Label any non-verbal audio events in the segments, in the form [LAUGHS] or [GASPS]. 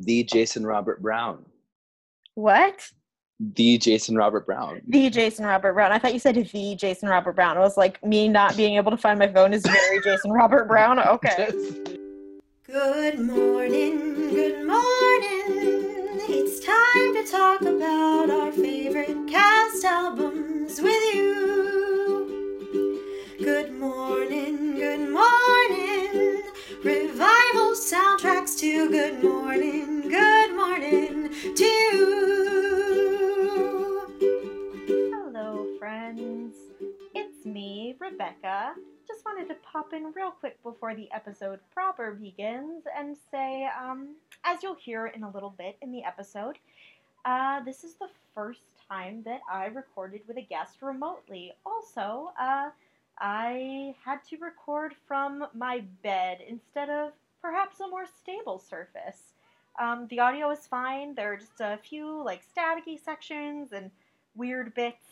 The Jason Robert Brown. What? The Jason Robert Brown. The Jason Robert Brown. I thought you said the Jason Robert Brown. I was like, me not being able to find my phone is very [LAUGHS] Jason Robert Brown. Okay. Good morning, good morning. It's time to talk about our favorite cast albums with you. Good morning, good morning. Revival soundtracks to Good Morning, Good Morning to you. Hello, friends. It's me, Rebecca. Just wanted to pop in real quick before the episode proper begins and say, um, as you'll hear in a little bit in the episode, uh, this is the first time that I recorded with a guest remotely. Also, uh, I had to record from my bed instead of perhaps a more stable surface. Um, the audio is fine. There are just a few like staticky sections and weird bits.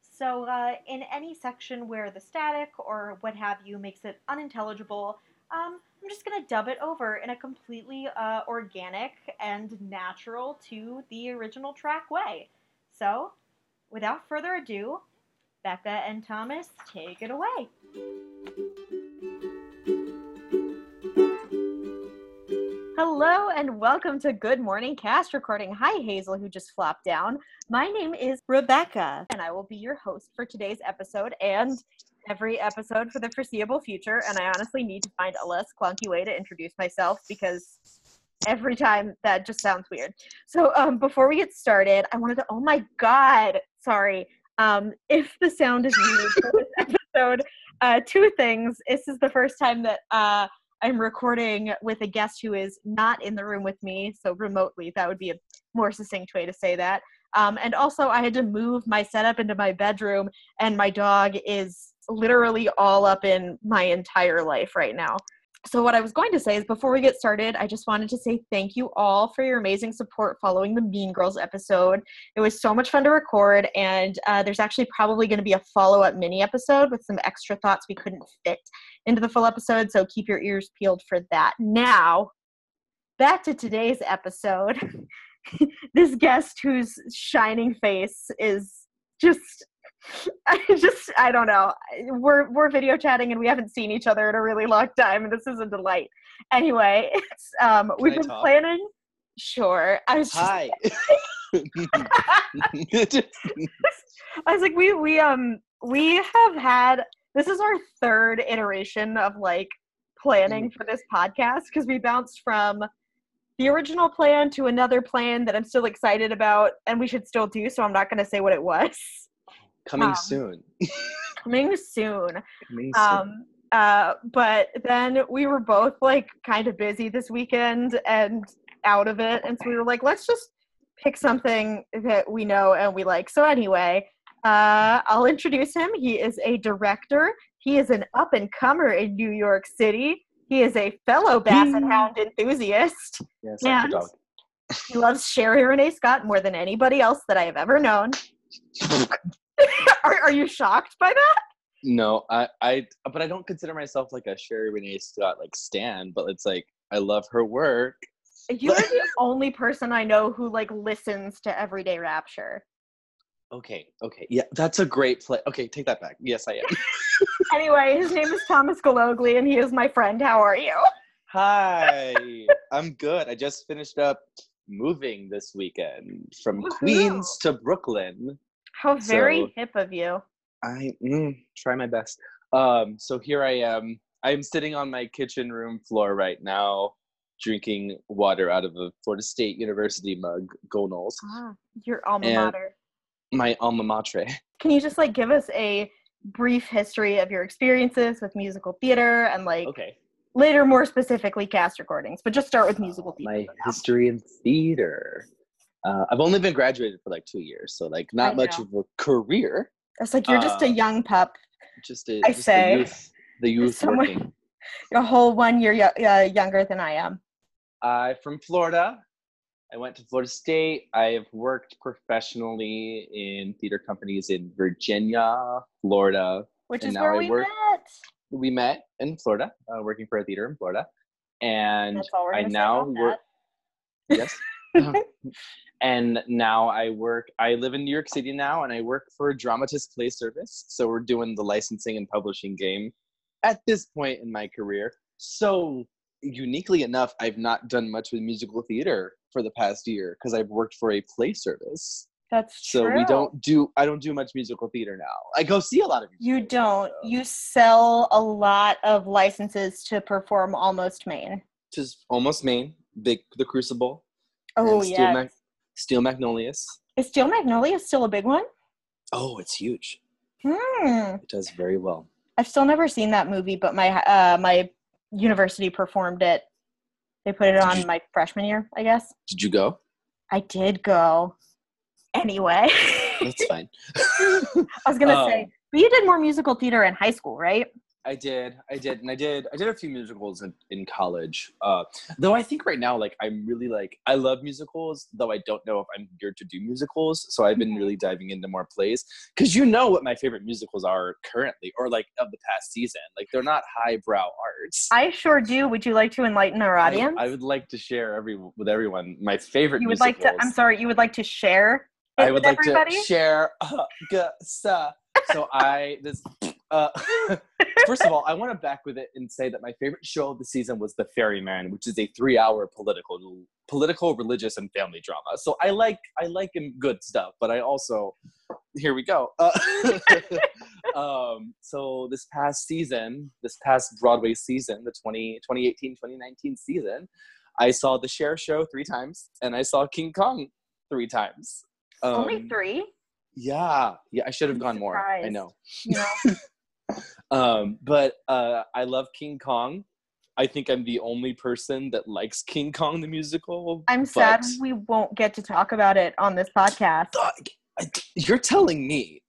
So, uh, in any section where the static or what have you makes it unintelligible, um, I'm just to dub it over in a completely uh, organic and natural to the original track way. So, without further ado, Becca and Thomas, take it away. Hello and welcome to Good Morning Cast Recording. Hi, Hazel, who just flopped down. My name is Rebecca, and I will be your host for today's episode and every episode for the foreseeable future. And I honestly need to find a less clunky way to introduce myself because every time that just sounds weird. So, um, before we get started, I wanted to, oh my God, sorry. Um, if the sound is weird for this [LAUGHS] episode, uh, two things. This is the first time that uh, I'm recording with a guest who is not in the room with me, so remotely. That would be a more succinct way to say that. Um, and also, I had to move my setup into my bedroom, and my dog is literally all up in my entire life right now. So, what I was going to say is before we get started, I just wanted to say thank you all for your amazing support following the Mean Girls episode. It was so much fun to record, and uh, there's actually probably going to be a follow up mini episode with some extra thoughts we couldn't fit into the full episode. So, keep your ears peeled for that. Now, back to today's episode. [LAUGHS] this guest whose shining face is just [LAUGHS] I just I don't know. We're we're video chatting and we haven't seen each other in a really long time, and this is a delight. Anyway, [LAUGHS] it's um we've I been talk? planning. Sure, I was just, Hi. [LAUGHS] I was like we we um we have had this is our third iteration of like planning for this podcast because we bounced from the original plan to another plan that I'm still excited about and we should still do. So I'm not going to say what it was. Coming Um, soon. [LAUGHS] Coming soon. Coming soon. Um, uh, but then we were both like kind of busy this weekend and out of it, and so we were like, let's just pick something that we know and we like. So anyway, uh, I'll introduce him. He is a director. He is an up and comer in New York City. He is a fellow Basset Hound [LAUGHS] enthusiast. yes, and- dog. He loves Sherie Rene Scott more than anybody else that I have ever known. [LAUGHS] [LAUGHS] are, are you shocked by that? No, I, I, but I don't consider myself like a Sherie Rene Scott like stan, but it's like I love her work. You're [LAUGHS] the only person I know who like listens to Everyday Rapture. Okay, okay, yeah, that's a great play. Okay, take that back. Yes, I am. [LAUGHS] Anyway, his name is Thomas Galogli and he is my friend. How are you? Hi, I'm good. I just finished up moving this weekend from Woohoo. Queens to Brooklyn. How very So- hip of you. I mm, try my best. Um, so here I am. I'm sitting on my kitchen room floor right now, drinking water out of a Florida State University mug, Go Noles, Ah, your alma And- mater. my alma mater. [LAUGHS] Can you just like give us a brief history of your experiences with musical theater and like Okay. later more specifically cast recordings, but just start with musical Uh, theater. my history in theater. Uh, I've only been graduated for like two years, so like not much of a career. It's like you're just a uh, young pup. Just a, I just say. the youth, the youth someone- working. [LAUGHS] You're a whole one year uh, younger than I am. I'm from Florida. I went to Florida State. I have worked professionally in theater companies in Virginia, Florida. Which And is where I we work- met. We met in Florida, uh, working for a theater in Florida, and That's all we're I now work. Yes. Uh-huh. [LAUGHS] and now I work. I live in New York City now, and I work for Dramatists Play Service. So we're doing the licensing and publishing game at this point in my career. So uniquely enough, I've not done much with musical theater for the past year because I've worked for a play service. That's true. So true. we don't do. I don't do much musical theater now. I go see a lot of. You don't. You sell a lot of licenses to perform almost Maine. just almost Maine, big the Crucible. Oh Steel yeah. Mag- Steel Magnolias. Is Steel Magnolia still a big one? Oh, it's huge. Hmm. It does very well. I've still never seen that movie, but my uh my university performed it. They put it on you- my freshman year, I guess. Did you go? I did go. Anyway, That's fine. [LAUGHS] I was gonna say, Um, but you did more musical theater in high school, right? I did, I did, and I did, I did a few musicals in, in college. Uh, though I think right now, like I'm really like I love musicals, though I don't know if I'm geared to do musicals. So I've been really diving into more plays because you know what my favorite musicals are currently, or like of the past season. Like they're not highbrow arts. I sure do. Would you like to enlighten our audience? I, would like to share every with everyone my favorite. you would like to. I'm sorry. You would like to share. I would like everybody? to share. Uh, g- [LAUGHS] So I this. Uh, [LAUGHS] first of [LAUGHS] all, I want to back with it and say that my favorite show of the season was The Ferryman, which is a three-hour political, political, religious, and family drama. So I like I like good stuff, but I also here we go. Uh, [LAUGHS] um, so this past season, this past Broadway season, the 20, 2018-2019 season, I saw The Cher Show three times, and I saw King Kong three times. Only Um, three. Yeah, yeah, I should have I'm gone more. I know. Know. Um, but uh, I love King Kong. I think I'm the only person that likes King Kong the musical. I'm sad we won't get to talk about it on this podcast. Uh, You're telling me.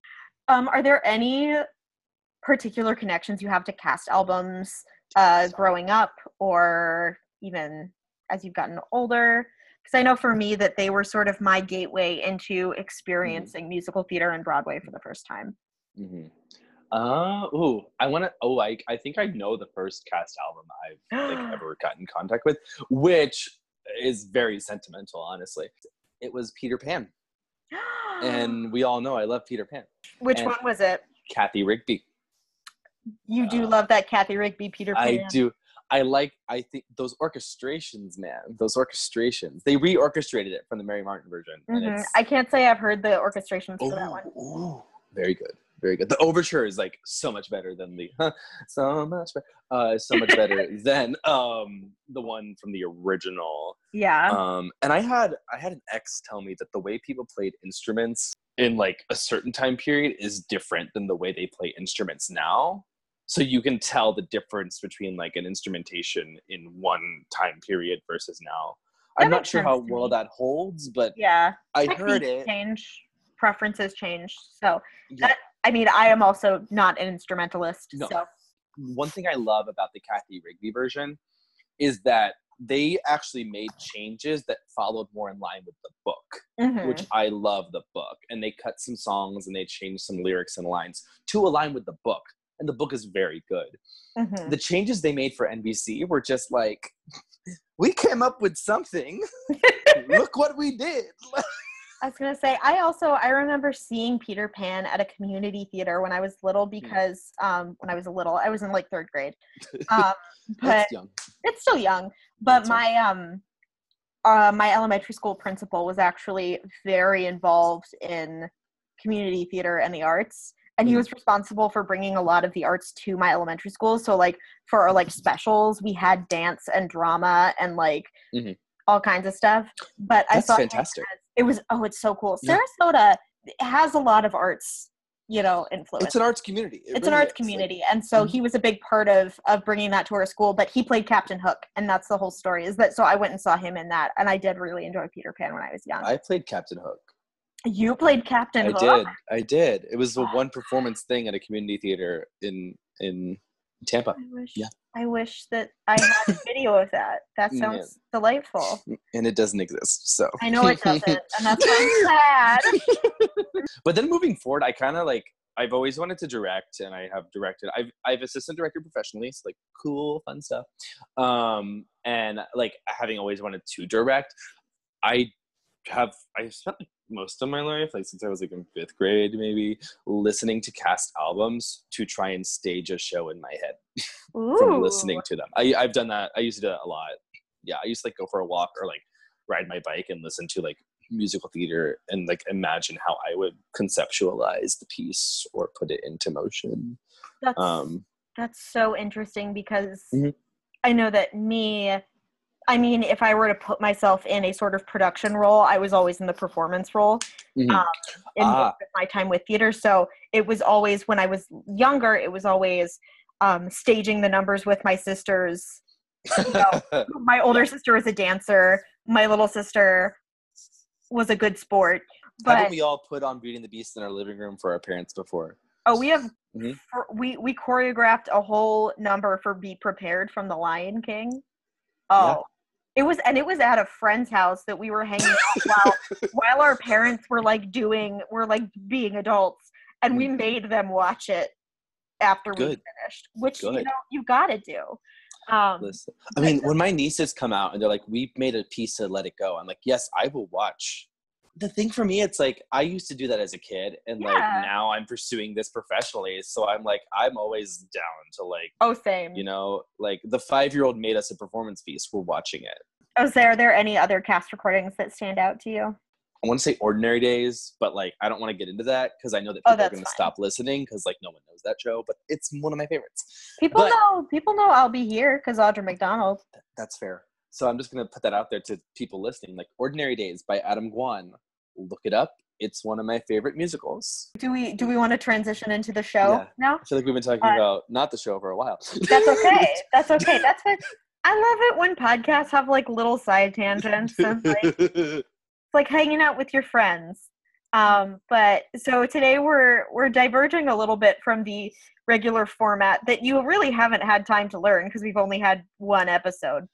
Um, are there any particular connections you have to cast albums uh, growing up or even as you've gotten older? Because I know for me that they were sort of my gateway into experiencing musical theater and Broadway for the first time. hmm Uh, ooh, I want to. Oh, I, I think I know the first cast album I've like [GASPS] ever gotten in contact with, which is very sentimental, honestly. It was Peter Pan, [GASPS] and we all know I love Peter Pan. which and- one was it? Cathy Rigby. You do uh, love that Cathy Rigby Peter Pan. I do. I like. I think those orchestrations, man. Those orchestrations. They reorchestrated it from the Mary Martin version. Mhm. I can't say I've heard the orchestrations for that one. ooh, very good. Very good. The overture is like so much better than the so much better. Uh, so much better [LAUGHS] than um the one from the original. Yeah. Um, and I had I had an ex tell me that the way people played instruments in like a certain time period is different than the way they play instruments now. So you can tell the difference between like an instrumentation in one time period versus now. That I'm not sure how well me. that holds, but yeah. I heard it. change, preferences change. So Yeah. that I mean, I am also not an instrumentalist. No. So one thing I love about the Cathy Rigby version is that they actually made changes that followed more in line with the book, mhm. which I love the book. And they cut some songs and they changed some lyrics and lines to align with the book. And the book is very good. Mhm. The changes they made for NBC were just like, [LAUGHS] we came up with something. [LAUGHS] Look what we did. [LAUGHS] I was gonna say I also I remember seeing Peter Pan at a community theater when I was little Hmm. because um when I was a little I was in like third grade. [LAUGHS] Um [LAUGHS] but it's still young. But That's my um uh my elementary school principal was actually very involved in community theater and the arts. And he Mhm. was responsible for bringing a lot of the arts to my elementary school. So like for our like specials, we had dance and drama and like Mhm. All kinds of stuff. But I That's saw him fantastic. as- it was oh, it's so cool. Yeah. Sarasota has a lot of arts, you know, influence It's an arts community. It it's an arts is. Like, community and so Mhm. he was a big part of of bringing that to our school but he played captain hook and that's the whole story is that so i went and saw him in that and i did really enjoy peter pan when i was young I played Captain Hook. you played captain I hook did. I did. It was the one performance thing at a community theater in in Tampa, i wish Yeah. i wish that i had a [LAUGHS] video of that that Yeah. sounds delightful and it doesn't exist. So i know it doesn't and that's why i'm sad [LAUGHS] but then moving forward, I kind of like I've always wanted to direct, and I have directed. I've I've assistant directed professionally, so like cool, fun stuff. Um, and like having always wanted to direct. I have I spent like most of my life, like since I was like in fifth grade, maybe listening to cast albums to try and stage a show in my head [LAUGHS] from listening to them. I, I've done that. I used to do that a lot. Yeah, I used to like go for a walk or like ride my bike and listen to like musical theater and like imagine how I would conceptualize the piece or put it into motion. That's Um, that's so interesting because Mhm. I know that me. I mean, if I were to put myself in a sort of production role, I was always in the performance role. mhm. um, in Ah. my time with theater. So it was always when I was younger, it was always um, staging the numbers with my sisters. [LAUGHS] My older sister was a dancer. My little sister was a good sport. Haven't we all put on Beauty and the Beast in our living room for our parents before? oh, we have Mhm. for, we we choreographed a whole number for "Be Prepared" from The Lion King. Oh. It was, and it was at a friend's house that we were hanging out [LAUGHS] while while our parents were like doing, were like being adults, and we made them watch it after we finished, which you know you got to do. Um, Listen, I mean, when my nieces come out and they're like, "We made a piece to let it go," I'm like, "Yes, I will watch." The thing for me, it's like I used to do that as a kid, and like now I'm pursuing this professionally. So I'm like, I'm always down to like, oh, same. you know, like the five year old made us a performance piece. We're watching it. Oh, there are there any other cast recordings that stand out to you? I want to say Ordinary Days, but like I don't want to get into that because I know that Oh, people are going to stop listening because like no one knows that show. But it's one of my favorites. People But- know people know I'll be here because Audra McDonald. That's fair. So I'm just gonna put that out there to people listening. Like Ordinary Days by Adam Gwon. Look it up. It's one of my favorite musicals. Do we do we want to transition into the show Yeah. now? I feel like we've been talking Uh, about not the show for a while. That's okay. [LAUGHS] That's okay. That's what I love it when podcasts have like little side tangents and like [LAUGHS] it's like hanging out with your friends. Um, but so today we're we're diverging a little bit from the regular format that you really haven't had time to learn because we've only had one episode.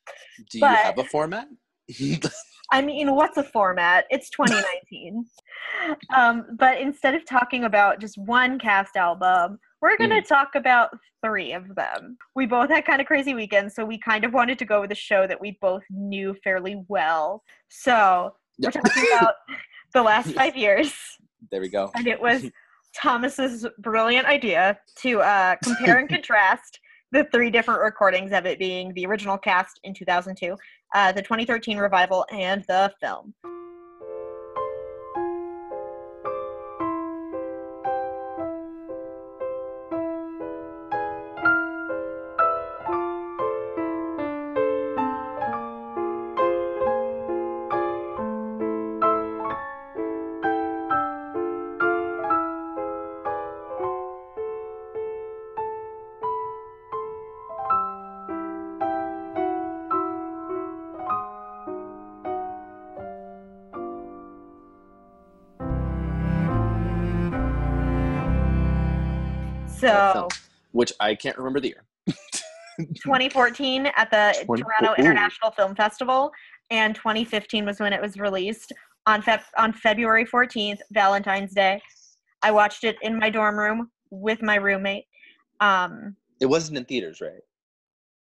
Do you have a format? [LAUGHS] I mean, what's a format? It's 2019. um, but instead of talking about just one cast album, we're going to talk about three of them. We both had kind of crazy weekends, so we kind of wanted to go with a show that we both knew fairly well. So we're talking about [LAUGHS] the last five years, there we go. and it was Thomas's brilliant idea to uh, compare and [LAUGHS] contrast the three different recordings of it being the original cast in 2002, uh, the 2013 revival, and the film. So. Which I can't remember the year. [LAUGHS] 2014 at the 20 Toronto ooh. International Film Festival, and 2015 was when it was released on Feb- on February 14th, Valentine's Day. I watched it in my dorm room with my roommate. Um, It wasn't in theaters, right?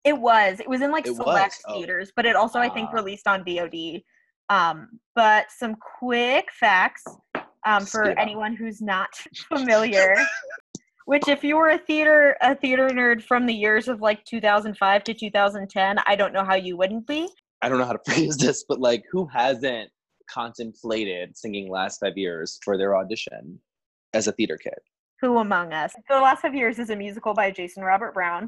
it was. It was in like It select? Oh. theaters, but it also I think Ah. released on VOD. Um, but some quick facts um, for Spit it out. anyone who's not [LAUGHS] familiar. Which, if you were a theater a theater nerd from the years of like 2005 to 2010, I don't know how you wouldn't be. I don't know how to [LAUGHS] phrase this, but like, who hasn't contemplated singing "Last Five Years" for their audition as a theater kid? Who among us? The Last Five Years is a musical by Jason Robert Brown.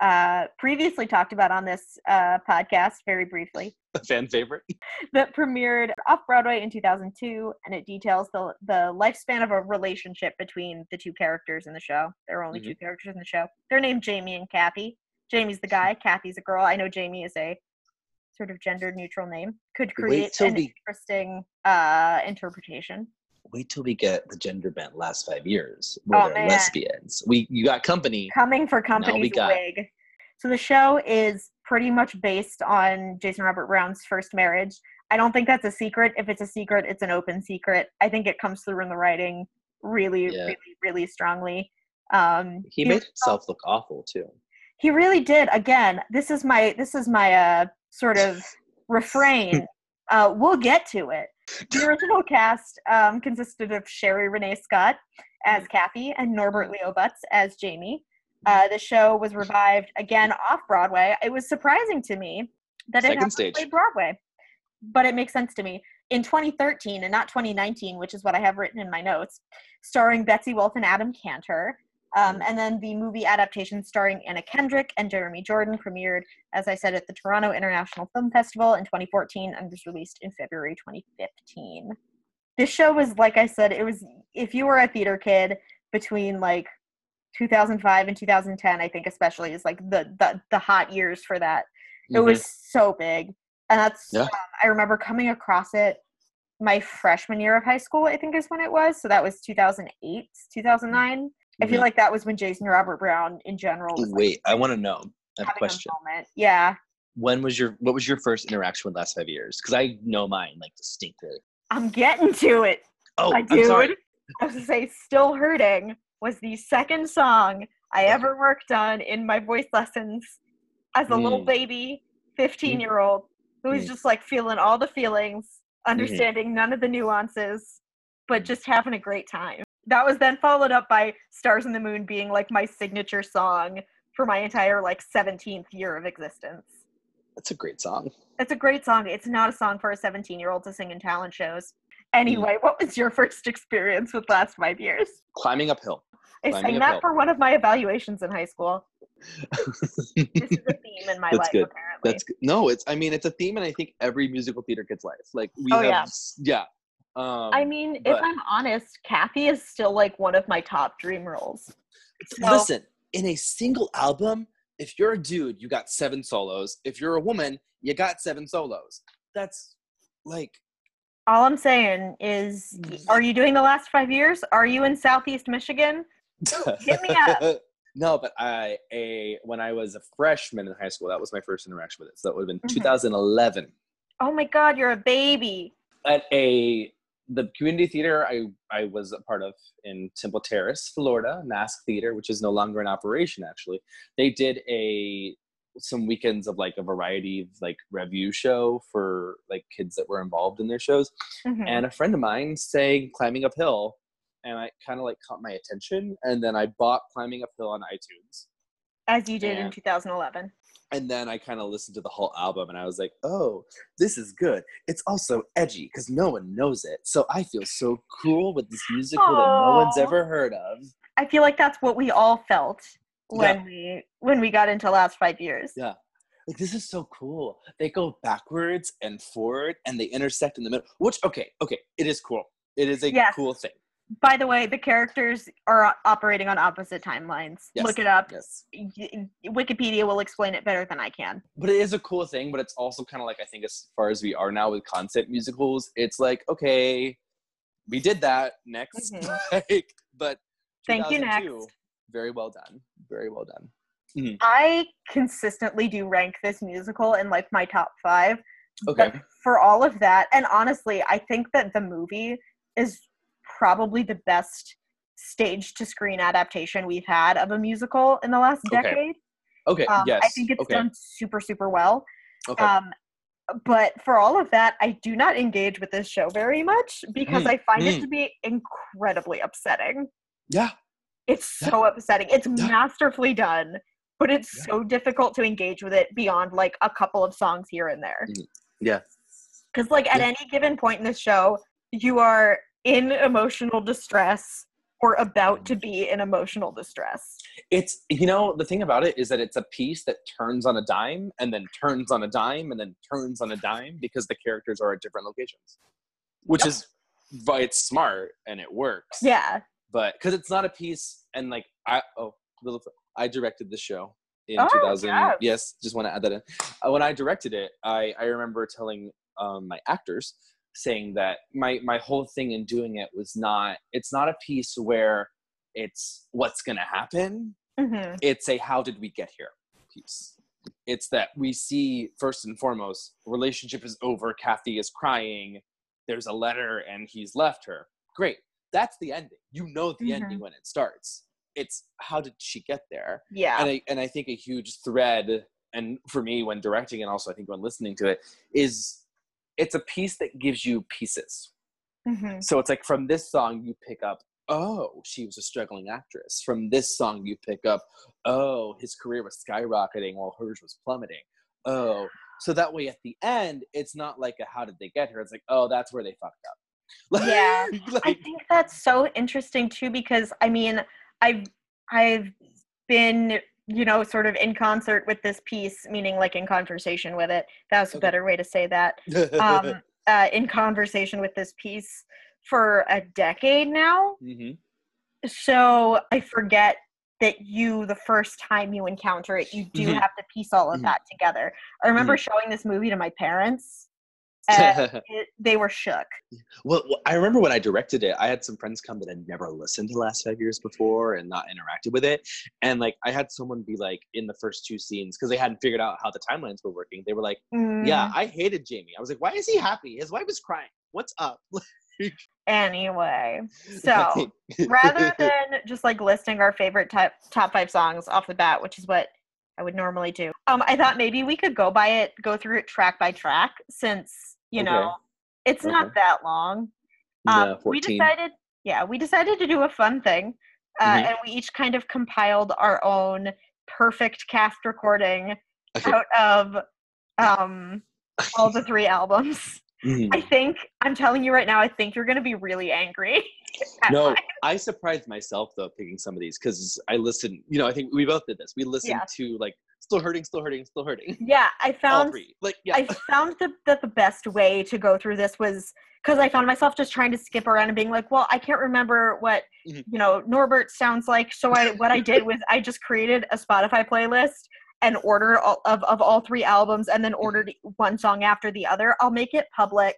Uh, previously talked about on this uh, podcast very briefly. [LAUGHS] A fan favorite. [LAUGHS] that premiered off Broadway in 2002, and it details the the lifespan of a relationship between the two characters in the show. There are only Mhm. two characters in the show. They're named Jamie and Cathy. Jamie's the guy, [LAUGHS] Cathy's a girl. I know Jamie is a sort of gender neutral name. Could create an we- interesting uh, interpretation. Wait till we get the gender bent last five years where Oh, they're man. lesbians. We you got company. Coming for company's got- wig. So the show is pretty much based on Jason Robert Brown's first marriage. I don't think that's a secret. If it's a secret, it's an open secret. I think it comes through in the writing really, Yeah. really, really strongly. Um, He made himself look awful too. he really did. Again, this is my this is my uh, sort of [LAUGHS] refrain Uh, we'll get to it. The original cast um, consisted of Sherie Rene Scott as Cathy and Norbert Leo Butz as Jamie. Uh, the show was revived again off Broadway. It was surprising to me that it Second hasn't stage. played Broadway, but it makes sense to me. In 2013 and not 2019, which is what I have written in my notes, starring Betsy Wolfe and Adam Kantor. Um, and then the movie adaptation starring Anna Kendrick and Jeremy Jordan premiered, as I said, at the Toronto International Film Festival in 2014 and was released in February 2015. This show was, like I said, it was, if you were a theater kid between like 2005 and 2010, I think especially is like the, the, the hot years for that. It Mhm. was so big. And that's, Yeah. um, I remember coming across it my freshman year of high school, I think is when it was. So that was 2008, 2009. I feel Mhm. like that was when Jason Robert Brown in general was like, Wait, I want to know. I have a question. moment. Yeah. When was your what was your first interaction with last five years? Because I know mine like distinctly. I'm getting to it. Oh, I'm sorry. I was to say, Still Hurting was the second song I ever worked on in my voice lessons as a little Mm. baby 15 year old who was Mm. just like feeling all the feelings, Mm-hmm. understanding none of the nuances, but just having a great time. That was then followed up by Stars and the Moon being like my signature song for my entire like 17th year of existence. That's a great song. It's a great song. It's not a song for a 17 year old to sing in talent shows. Mm. Anyway, what was your first experience with last five years? Climbing uphill. I Climbing sang that for one of my evaluations in high school. [LAUGHS] This is a theme in my That's life, good. apparently. That's good. no, it's. I mean, it's a theme, and I think every musical theater kid's life. Like we Oh, have, yeah. yeah. Um, I mean, if I'm honest, Cathy is still like one of my top dream roles. So- listen, in a single album, if you're a dude, you got seven solos. If you're a woman, you got seven solos. That's like All I'm saying is, are you doing the last five years? Are you in Southeast Michigan? hit me up. [LAUGHS] no, but I a when I was a freshman in high school, that was my first interaction with it. So that would have been Mhm. 2011 Oh my God, you're a baby. at a the community theater I I was a part of in Temple Terrace, Florida, Mask Theater, which is no longer in operation. Actually, they did a some weekends of like a variety of like review show for like kids that were involved in their shows Mhm. and a friend of mine sang climbing uphill and i kind of like caught my attention and then i bought climbing uphill on itunes As you did in 2011. And then i kind of listened to the whole album and i was like oh this is good. It's also edgy because no one knows it so i feel so cool with this musical that no one's ever heard of. I feel like that's what we all felt when we when we got into last five years. Yeah. like this is so cool. They go backwards and forward and they intersect in the middle which okay okay it is cool. It is a Yes. cool thing By the way, the characters are operating on opposite timelines. Yes. Look it up. yes Wikipedia will explain it better than I can. but it is a cool thing but it's also kind of like i think as far as we are now with concept musicals it's like okay we did that next Mhm. [LAUGHS] like but Thank you, next. very well done very well done I consistently do rank this musical in like my top five. okay But for all of that, and honestly, I think that the movie is probably the best stage to screen adaptation we've had of a musical in the last Okay. decade. okay Um, yes I think it's okay done super, super well. okay Um, but for all of that, I do not engage with this show very much because Mm, I find it mm. to be incredibly upsetting. yeah It's so upsetting. It's Yeah. masterfully done, but it's Yeah. so difficult to engage with it beyond like a couple of songs here and there. yeah Because like at any given point in the show, you are in emotional distress or about to be in emotional distress. it's you know the thing about it is that it's a piece that turns on a dime and then turns on a dime and then turns on a dime because the characters are at different locations which Yep. is it's smart and it works Yeah. but because it's not a piece and like i oh little i directed the show in Oh, 2000 yes. yes just want to add that in uh, when i directed it i i remember telling um, my actors saying that my my whole thing in doing it was not it's not a piece where it's what's gonna happen. Hmm it's a how did we get here piece. It's that we see first and foremost relationship is over cathy is crying there's a letter and he's left her. Great. That's the ending. You know the Mhm. ending when it starts. It's how did she get there? Yeah. and I, and I think a huge thread and for me when directing and also i think when listening to it is it's a piece that gives you pieces. hmm So it's like from this song you pick up, oh, she was a struggling actress. From this song you pick up, oh, his career was skyrocketing while hers was plummeting. Oh, so that way at the end it's not like a how did they get here? It's like, oh, that's where they fucked up. [LAUGHS] Yeah. [LAUGHS] Like- I think that's so interesting too because I mean I've I've been you know sort of in concert with this piece meaning like in conversation with it that's a Okay. better way to say that um [LAUGHS] uh, in conversation with this piece for a decade now Mhm. so I forget that you the first time you encounter it you do Mhm. have to piece all of Mhm. that together I remember showing this movie to my parents and [LAUGHS] it, they were shook Well, I remember when I directed it, I had some friends come that had never listened to Last Five Years before and not interacted with it. And like, I had someone be like, in the first two scenes, because they hadn't figured out how the timelines were working, they were like, Yeah, Mm, I hated Jamie. I was like, Why is he happy? His wife is crying. What's up? [LAUGHS] anyway [LAUGHS] so rather than just like listing our favorite top top five songs off the bat, which is what I would normally do, um, I thought maybe we could go by it, go through it track by track, since you Okay. know it's not that long. Um, No, we decided, yeah, we decided to do a fun thing, uh, Mhm. and we each kind of compiled our own perfect cast recording [LAUGHS] Okay. out of um all the three albums. Mhm. I think I'm telling you right now, I think you're gonna be really angry. [LAUGHS] No, mine. I surprised myself though picking some of these because I listened. You know, I think we both did this. We listened Yeah. to like "Still Hurting, Still Hurting, Still Hurting." Yeah, I [LAUGHS] found. Like, yeah. I found that, that the best way to go through this was because I found myself just trying to skip around and being like, well, I can't remember what Mhm. you know Norbert sounds like. So I what I did was I just created a Spotify playlist and ordered all, of of all three albums and then ordered one song after the other. I'll make it public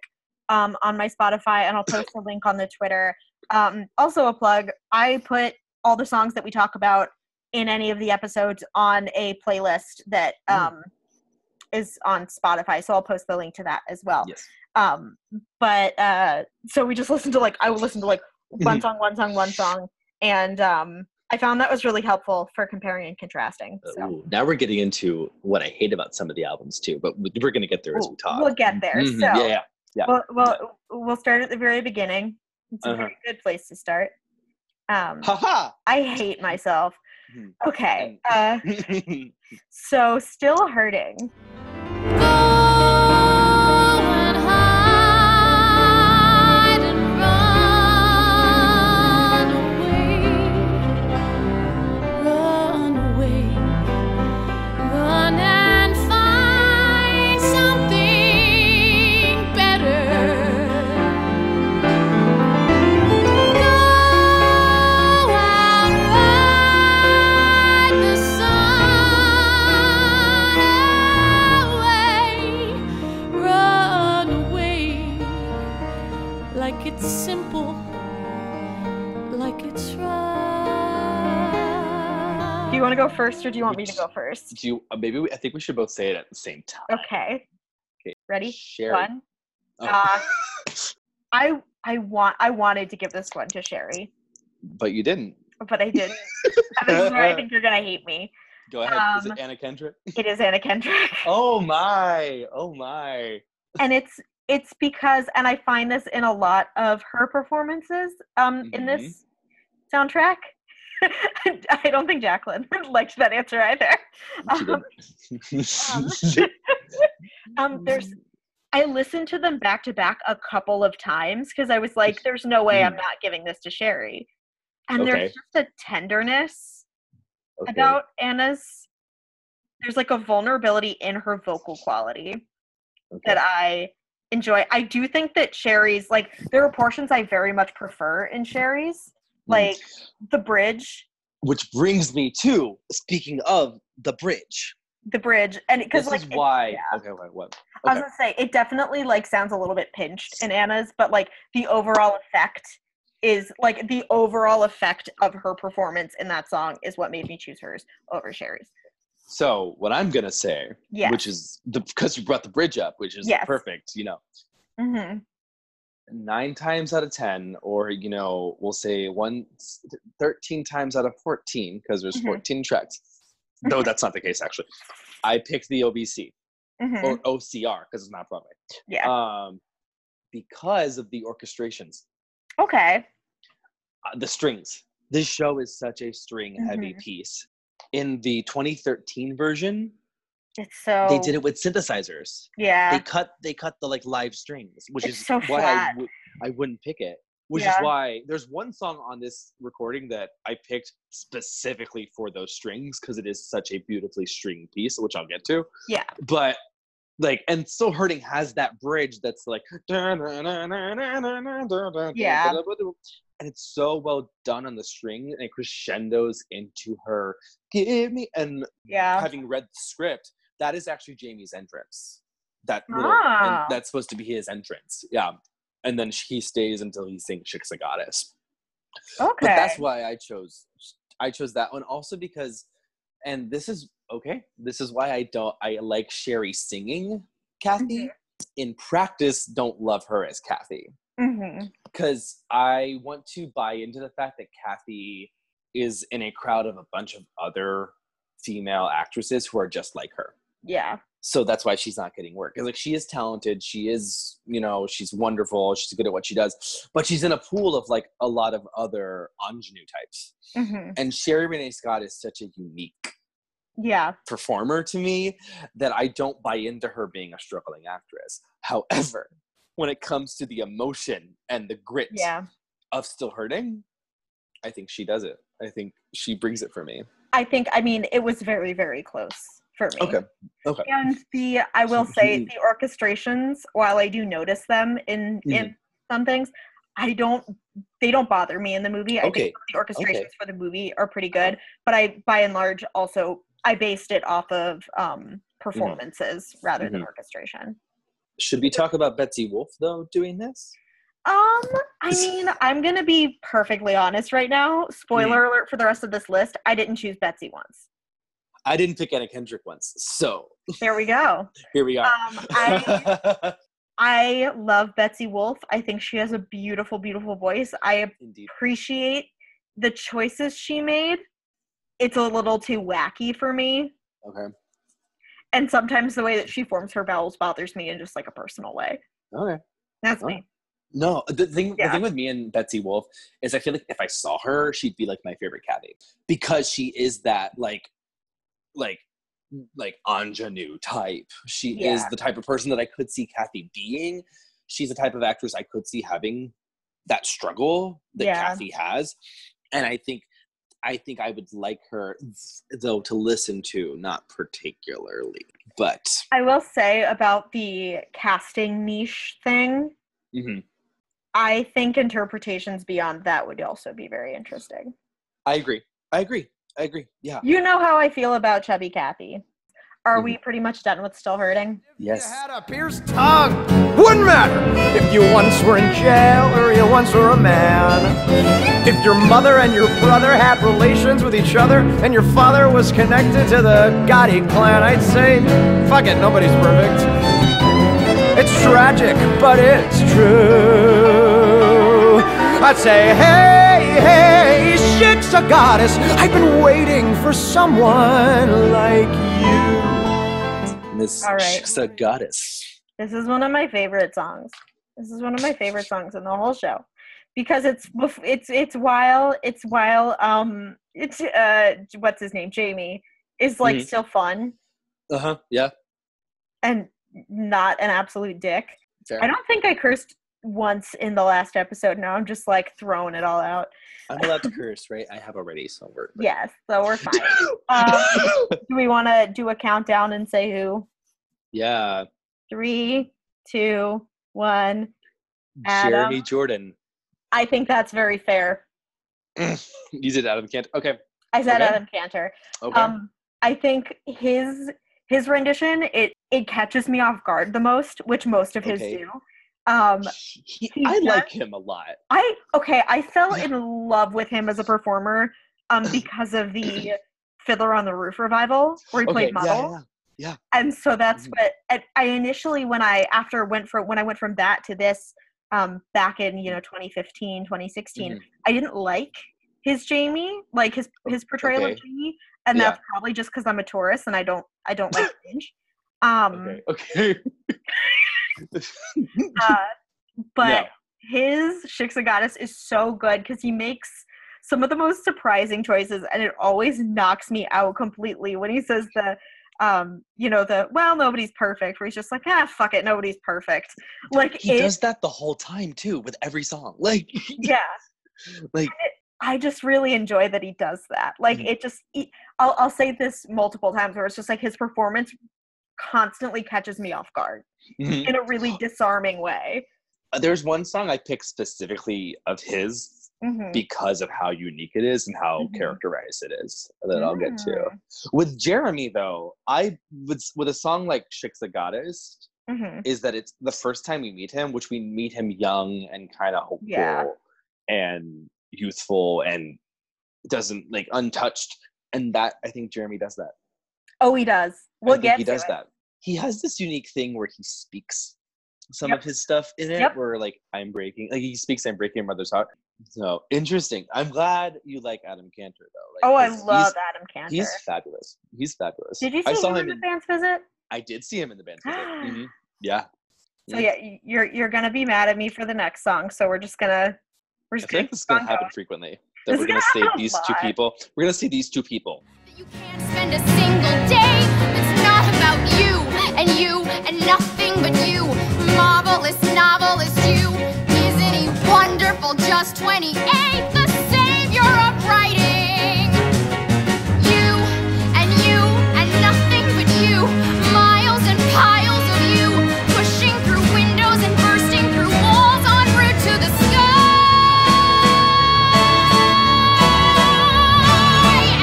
um, on my Spotify and I'll post a link on the Twitter. Um, also a plug. I put all the songs that we talk about in any of the episodes on a playlist that Mm. um, is on Spotify. So I'll post the link to that as well. yes. Um, but uh, so we just [LAUGHS] listened to like I would listen to like one [LAUGHS] song, one song, one song, and um, I found that was really helpful for comparing and contrasting. So Ooh, now we're getting into what I hate about some of the albums too, but we- we're gonna get there as we talk. we'll get there. Mhm, So yeah, yeah. yeah. Well, well, we'll start at the very beginning. It's a Uh-huh. very good place to start. Um, Haha. I hate myself. Mhm. Okay, uh, [LAUGHS] so still hurting. To go first, or do you want me to go first? Do you, uh, maybe we, I think we should both say it at the same time. Okay. Okay. Ready? Sherie. One. Oh. Uh, [LAUGHS] I I want I wanted to give this one to Sherie, but you didn't. but I didn't. And this is where I think you're gonna hate me. Go ahead. Is Um, it Anna Kendrick? It is Anna Kendrick. [LAUGHS] Oh my! Oh my! and it's it's because and i find this in a lot of her performances um in Mhm. this soundtrack [LAUGHS] i don't think jacqueline [LAUGHS] liked that answer either um, [LAUGHS] um there's i listened to them back to back a couple of times because i was like there's no way i'm not giving this to sherie and Okay. there's just a tenderness Okay. about anna's there's like a vulnerability in her vocal quality okay. that I enjoy. I do think that Sherie's like there are portions I very much prefer in Sherie's. Like the bridge, Which brings me to speaking of the bridge. the bridge, and because This like is it- why. yeah. Okay, wait, what? I was gonna say it definitely like sounds a little bit pinched in Anna's, but like the overall effect is like the overall effect of her performance in that song is what made me choose hers over Sherie's. So what I'm gonna say, Yeah. which is the because you brought the bridge up, which is Yes. perfect. You know, hmm nine times out of ten, or you know, we'll say one, 13 times out of fourteen, because there's Mhm. 14 tracks. Though that's not the case actually. I picked the OBC. Mhm. or OCR because it's not Broadway. yeah. Um, because of the orchestrations, okay. uh, the strings. This show is such a string-heavy Mhm. piece. In the 2013 version, It's so. they did it with synthesizers. Yeah. They cut they cut the like live strings, which It's is so why I would I wouldn't pick it. Which Yeah. is why there's one song on this recording that I picked specifically for those strings because it is such a beautifully string piece, which I'll get to. Yeah. But like, and Still Hurting has that bridge that's like, Yeah. and it's so well done on the string, and it crescendos into her "Give me." And yeah. having read the script, that is actually Jamie's entrance. That little, Ah. and that's supposed to be his entrance. Yeah, and then he stays until he sings "Shiksa Goddess." Okay. But that's why I chose I chose that one also because and this is okay. This is why I don't I like Sherie singing Cathy. In practice, don't love her as Cathy. Because I want to buy into the fact that Cathy is in a crowd of a bunch of other female actresses who are just like her. Yeah. So that's why she's not getting work. 'Cause, like she is talented, she is, you know, she's wonderful, she's good at what she does, but she's in a pool of like a lot of other ingenue types hmm and Sherie Rene Scott is such a unique Yeah. performer to me that I don't buy into her being a struggling actress. However, when it comes to the emotion and the grit Yeah. of Still Hurting, I think she does it. I think she brings it for me. I think. I mean, it was very, very close for me. Okay. Okay. And the I will say the orchestrations, while I do notice them in Mm-hmm. in some things, I don't they don't bother me in the movie. I Okay, think the orchestrations for the movie are pretty good, but I by and large also I based it off of um performances rather than Mhm. orchestration. Should we talk about Betsy Wolfe though doing this? Um, I mean, I'm gonna be perfectly honest right now. Spoiler Mm. alert for the rest of this list. I didn't choose Betsy once. I didn't pick Anna Kendrick once, so There we go. [LAUGHS] here we are. Um, I [LAUGHS] I love Betsy Wolfe. I think she has a beautiful, beautiful voice. I Indeed. appreciate the choices she made. It's a little too wacky for me. Okay. And sometimes the way that she forms her vowels bothers me in just like a personal way. Okay. That's Oh. me. No, the thing Yeah. the thing with me and Betsy Wolfe is I feel like if I saw her, she'd be like my favorite Cathy because she is that like like like ingenue type. She is the type of person that I could see Cathy being. She's the type of actress I could see having that struggle that Yeah. Cathy has, and I think I think I would like her though to listen to, not particularly, but I will say about the casting niche thing, mhm. I think interpretations beyond that would also be very interesting. I agree. I agree. I agree. Yeah. You know how I feel about Chubby Cathy. Are Mm-hmm. we pretty much done with Still Hurting? Yes. You had a pierced tongue. Wouldn't matter if you once were in jail or you once were a man. If your mother and your brother had relations with each other and your father was connected to the Gotti clan, I'd say, fuck it, nobody's perfect. It's tragic, but it's true. I'd say, hey, hey, shit's a goddess. I've been waiting for someone like you. Miss All right. She's a goddess. This is one of my favorite songs. This is one of my favorite songs in the whole show because it's it's it's while it's while um it's uh what's his name Jamie is like Mhm. still fun Uh huh. Yeah. and not an absolute dick. Fair. I don't think I cursed once in the last episode. Now I'm just like throwing it all out. I'm allowed to curse, right? I have already, so we're. Yes, so we're fine. [LAUGHS] um, do we want to do a countdown and say who? yeah. Three, two, one. Adam. Jeremy Jordan. I think that's very fair. [LAUGHS] You did Adam Kent. Okay. I said Okay. Adam Kantor. Okay. Um, I think his his rendition it it catches me off guard the most, which most of his Okay. do. Um, He- I like him a lot. I okay, I fell in love with him as a performer um [CLEARS THROAT] because of the Fiddler on the Roof revival where he Okay. played Yeah, Motel. yeah. And so that's Mhm. what I, initially when I after went from when I went from that to this um back in you know 2015 2016 Mhm. I didn't like his Jamie like his his portrayal okay. of Jamie and Yeah. that's probably just because I'm a tourist and I don't I don't like [LAUGHS] cringe Um, Okay. Okay. [LAUGHS] [LAUGHS] uh, but Yeah. his Shiksa Goddess is so good because he makes some of the most surprising choices, and it always knocks me out completely when he says the, um, you know, the well, nobody's perfect. Where he's just like, ah, fuck it, nobody's perfect. Like he it, does that the whole time too, with every song. [LAUGHS] Like, yeah. like I just really enjoy that he does that. Like Mhm. it just, he- I'll I'll say this multiple times where it's just like his performance constantly catches me off guard mhm. in a really disarming way. there's one song I picked specifically of his Mhm. because of how unique it is and how Mhm. characterized it is that I'll get to. Mm. With Jeremy though, I with with a song like Shiksa Goddess Mhm. is that it's the first time we meet him, which we meet him young and kind of hopeful Yeah. and youthful and doesn't like untouched. And that I think Jeremy does that. Oh, he does. I We'll think he does it. that. He has this unique thing where he speaks some Yep. of his stuff in it Yep. where like I'm breaking like he speaks I'm breaking your mother's heart. So interesting. I'm glad you like Adam Kantor though. Like, Oh, I love Adam Kantor. He's fabulous. He's fabulous. Did you I see saw him him in the in, fans visit? I did see him in the band. visit. [GASPS] Mhm. Yeah. So yeah, you're you're gonna be mad at me for the next song. So we're just gonna we're I just feel gonna like this is gonna happen going. frequently. This we're gonna gonna see happen a these two people. We're gonna see these two people. About you and you and nothing but you. Marvelous novelist, you. Isn't he wonderful? Just 28, the savior of writing. You and you and nothing but you. Miles and piles of you. Pushing through windows and bursting through walls en route to the sky.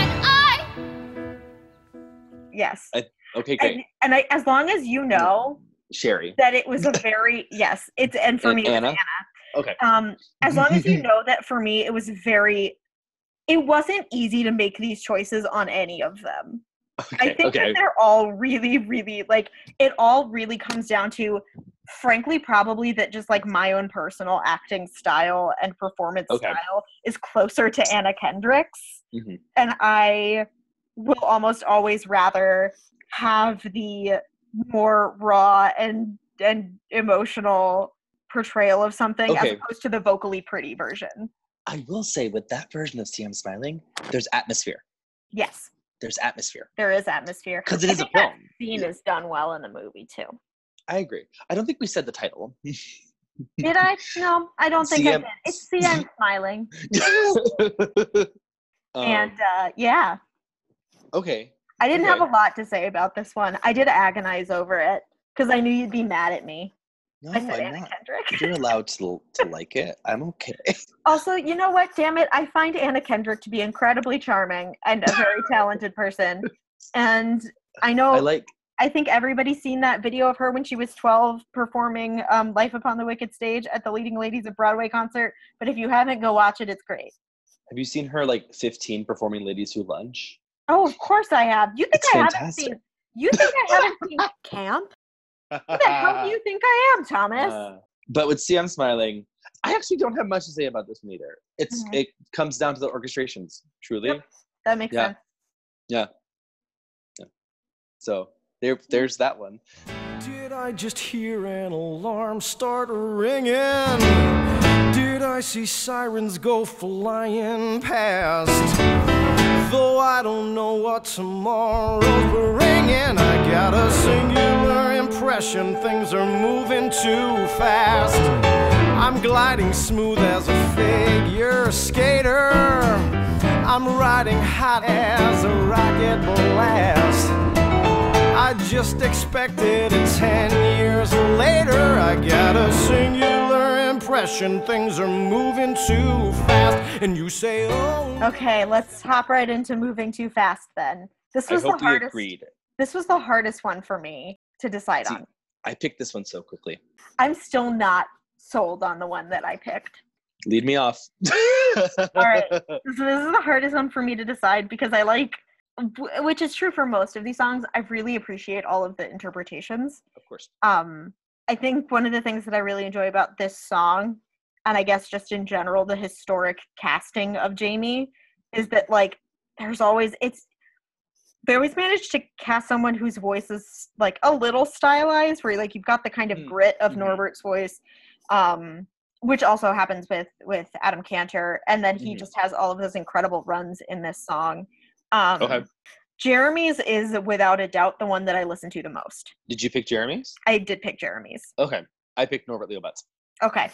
And I. Yes. I- Okay, great. And, and I, as long as you know Sherie. that it was a very yes, it's and for And me Anna? Anna. Okay. Um, as long as you [LAUGHS] know that for me it was very. It wasn't easy to make these choices on any of them. Okay, I think Okay. that they're all really, really like it all really comes down to frankly probably that just like my own personal acting style and performance Okay. style is closer to Anna Kendrick's. Mhm. And I will almost always rather have the more raw and and emotional portrayal of something as opposed to the vocally pretty version. I will say with that version of See I'm Smiling, there's atmosphere. Yes, There's atmosphere. there is atmosphere. Because it I is a film. scene is done well in the movie too. I agree. I don't think we said the title. Did I? [LAUGHS] No, I don't think I did. It's CM [LAUGHS] smiling. [LAUGHS] Um, and uh, yeah, okay. I didn't have a lot to say about this one. I did agonize over it because I knew you'd be mad at me. No, I said I'm Anna not. Kendrick. You're allowed to to like it. I'm okay. [LAUGHS] Also, you know what? Damn it. I find Anna Kendrick to be incredibly charming and a very [LAUGHS] talented person. And I know I like. I think everybody's seen that video of her when she was 12 performing um, Life Upon the Wicked stage at the Leading Ladies of Broadway concert. But if you haven't, go watch it. It's great. Have you seen her like 15 performing Ladies Who Lunch? Oh, of course I have. You think It's I haven't seen? You think I [LAUGHS] haven't seen [LAUGHS] Camp? Who the hell do you think I am, Thomas? Uh, but with See I'm Smiling, I actually don't have much to say about this one either. It's Mhm. it comes down to the orchestrations, truly. Yep. that makes yeah. sense. Yeah. Yeah. So there, there's that one. Did I just hear an alarm start ringing? Did I see sirens go flying past? Though I don't know what tomorrow's bringing, I got a singular impression things are moving too fast. I'm gliding smooth as a figure skater. I'm riding hot as a rocket blast. I just expected it ten years later. I got a singular impression things are moving too fast. And you say, oh. Okay, let's hop right into moving too fast then. This was the hope we hardest. agreed. This was the hardest one for me to decide See- on. I picked this one so quickly. I'm still not sold on the one that I picked. Lead me off. [LAUGHS] All right. So this is the hardest one for me to decide because I like, which is true for most of these songs. I really appreciate all of the interpretations. Of course. um i think one of the things that i really enjoy about this song and i guess just in general the historic casting of jamie is that like there's always it's they always manage to cast someone whose voice is like a little stylized, where like you've got the kind of Mm, grit of mhm. Norbert's voice, um, which also happens with with Adam Kantor, and then he Mhm. just has all of those incredible runs in this song. Um, Okay. Jeremy's is without a doubt the one that I listen to the most. Did you pick Jeremy's? I did pick Jeremy's. Okay. I picked Norbert Leo Butz. Okay,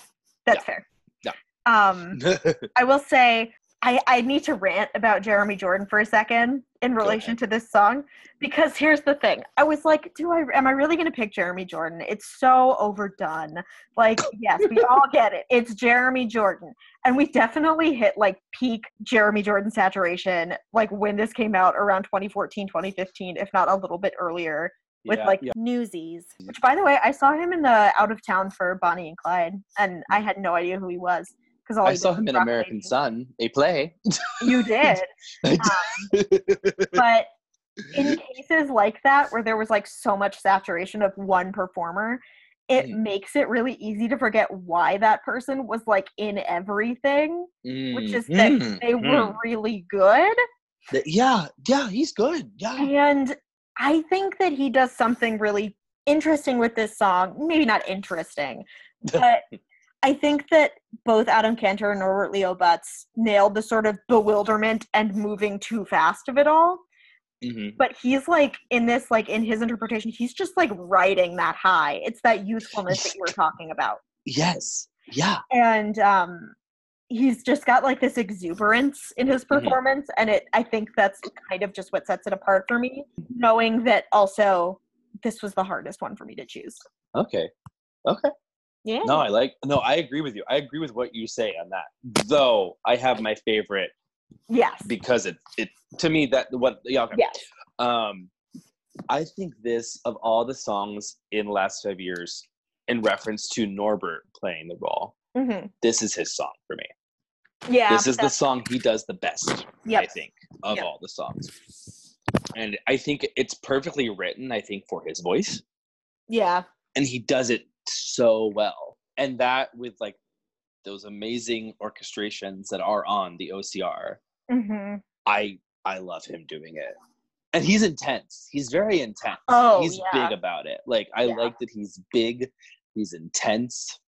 that's Yeah. fair. Yeah. Um, [LAUGHS] I will say I, I need to rant about Jeremy Jordan for a second in relation to this song because here's the thing. I was like, do I am I really gonna pick Jeremy Jordan? It's so overdone. Like, [LAUGHS] yes, we all get it. It's Jeremy Jordan. And we definitely hit like peak Jeremy Jordan saturation, like when this came out around 2014, 2015, if not a little bit earlier, with Yeah, like yeah. Newsies. Which by the way, I saw him in the out of town for Bonnie and Clyde, and I had no idea who he was. Because I saw him in American baby. Son, a play. You [LAUGHS] did. [LAUGHS] but in cases like that where there was like so much saturation of one performer it Mhm. makes it really easy to forget why that person was like in everything which is that Mm, they mm. were really good yeah, yeah, he's good. Yeah. and i think that he does something really interesting with this song maybe not interesting [LAUGHS] but I think that both Adam Kantor and Norbert Leo Butz nailed the sort of bewilderment and moving too fast of it all. Mhm. but he's like in this like in his interpretation he's just like riding that high it's that youthfulness that you were talking about Yes. Yeah. and um he's just got like this exuberance in his Mhm. performance and it i think that's kind of just what sets it apart for me knowing that also this was the hardest one for me to choose Okay. Okay. Yeah No, I like. No, I agree with you. I agree with what you say on that. Though I have my favorite yes because it it to me that what yeah. Okay. yes Um, I think this of all the songs in the last five years, in reference to Norbert playing the role, hmm this is his song for me. yeah this is the song he does the best. I think of Yep. all the songs, and I think it's perfectly written. I think for his voice, yeah and he does it so well. And that with like those amazing orchestrations that are on the OCR, hmm I I love him doing it. And he's intense. He's very intense. Oh, he's yeah. big about it. Like I Yeah. like that he's big, he's intense,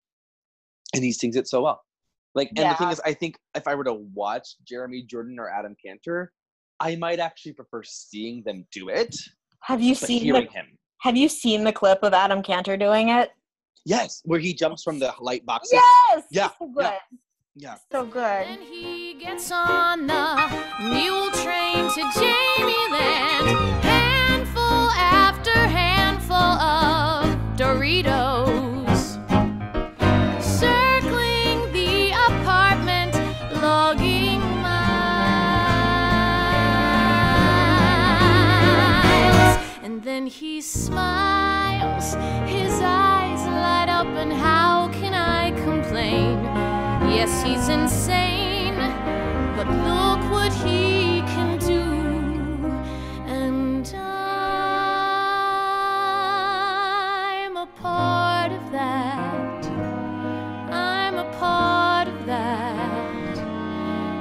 and he sings it so well. Like and the thing is I think if I were to watch Jeremy Jordan or Adam Kantor, I might actually prefer seeing them do it, have you seen the him. have you seen the clip of adam kantor doing it Yes, where he jumps from the light boxes. yes Yeah, so good yeah. Yeah. so good And he gets on the mule train to Jamieland. Handful after handful of Doritos. Circling the apartment, logging miles. And then he smiles, his eyes light up, and how can I complain? Yes, he's insane, but look what he can do. And I'm a part of that. I'm a part of that.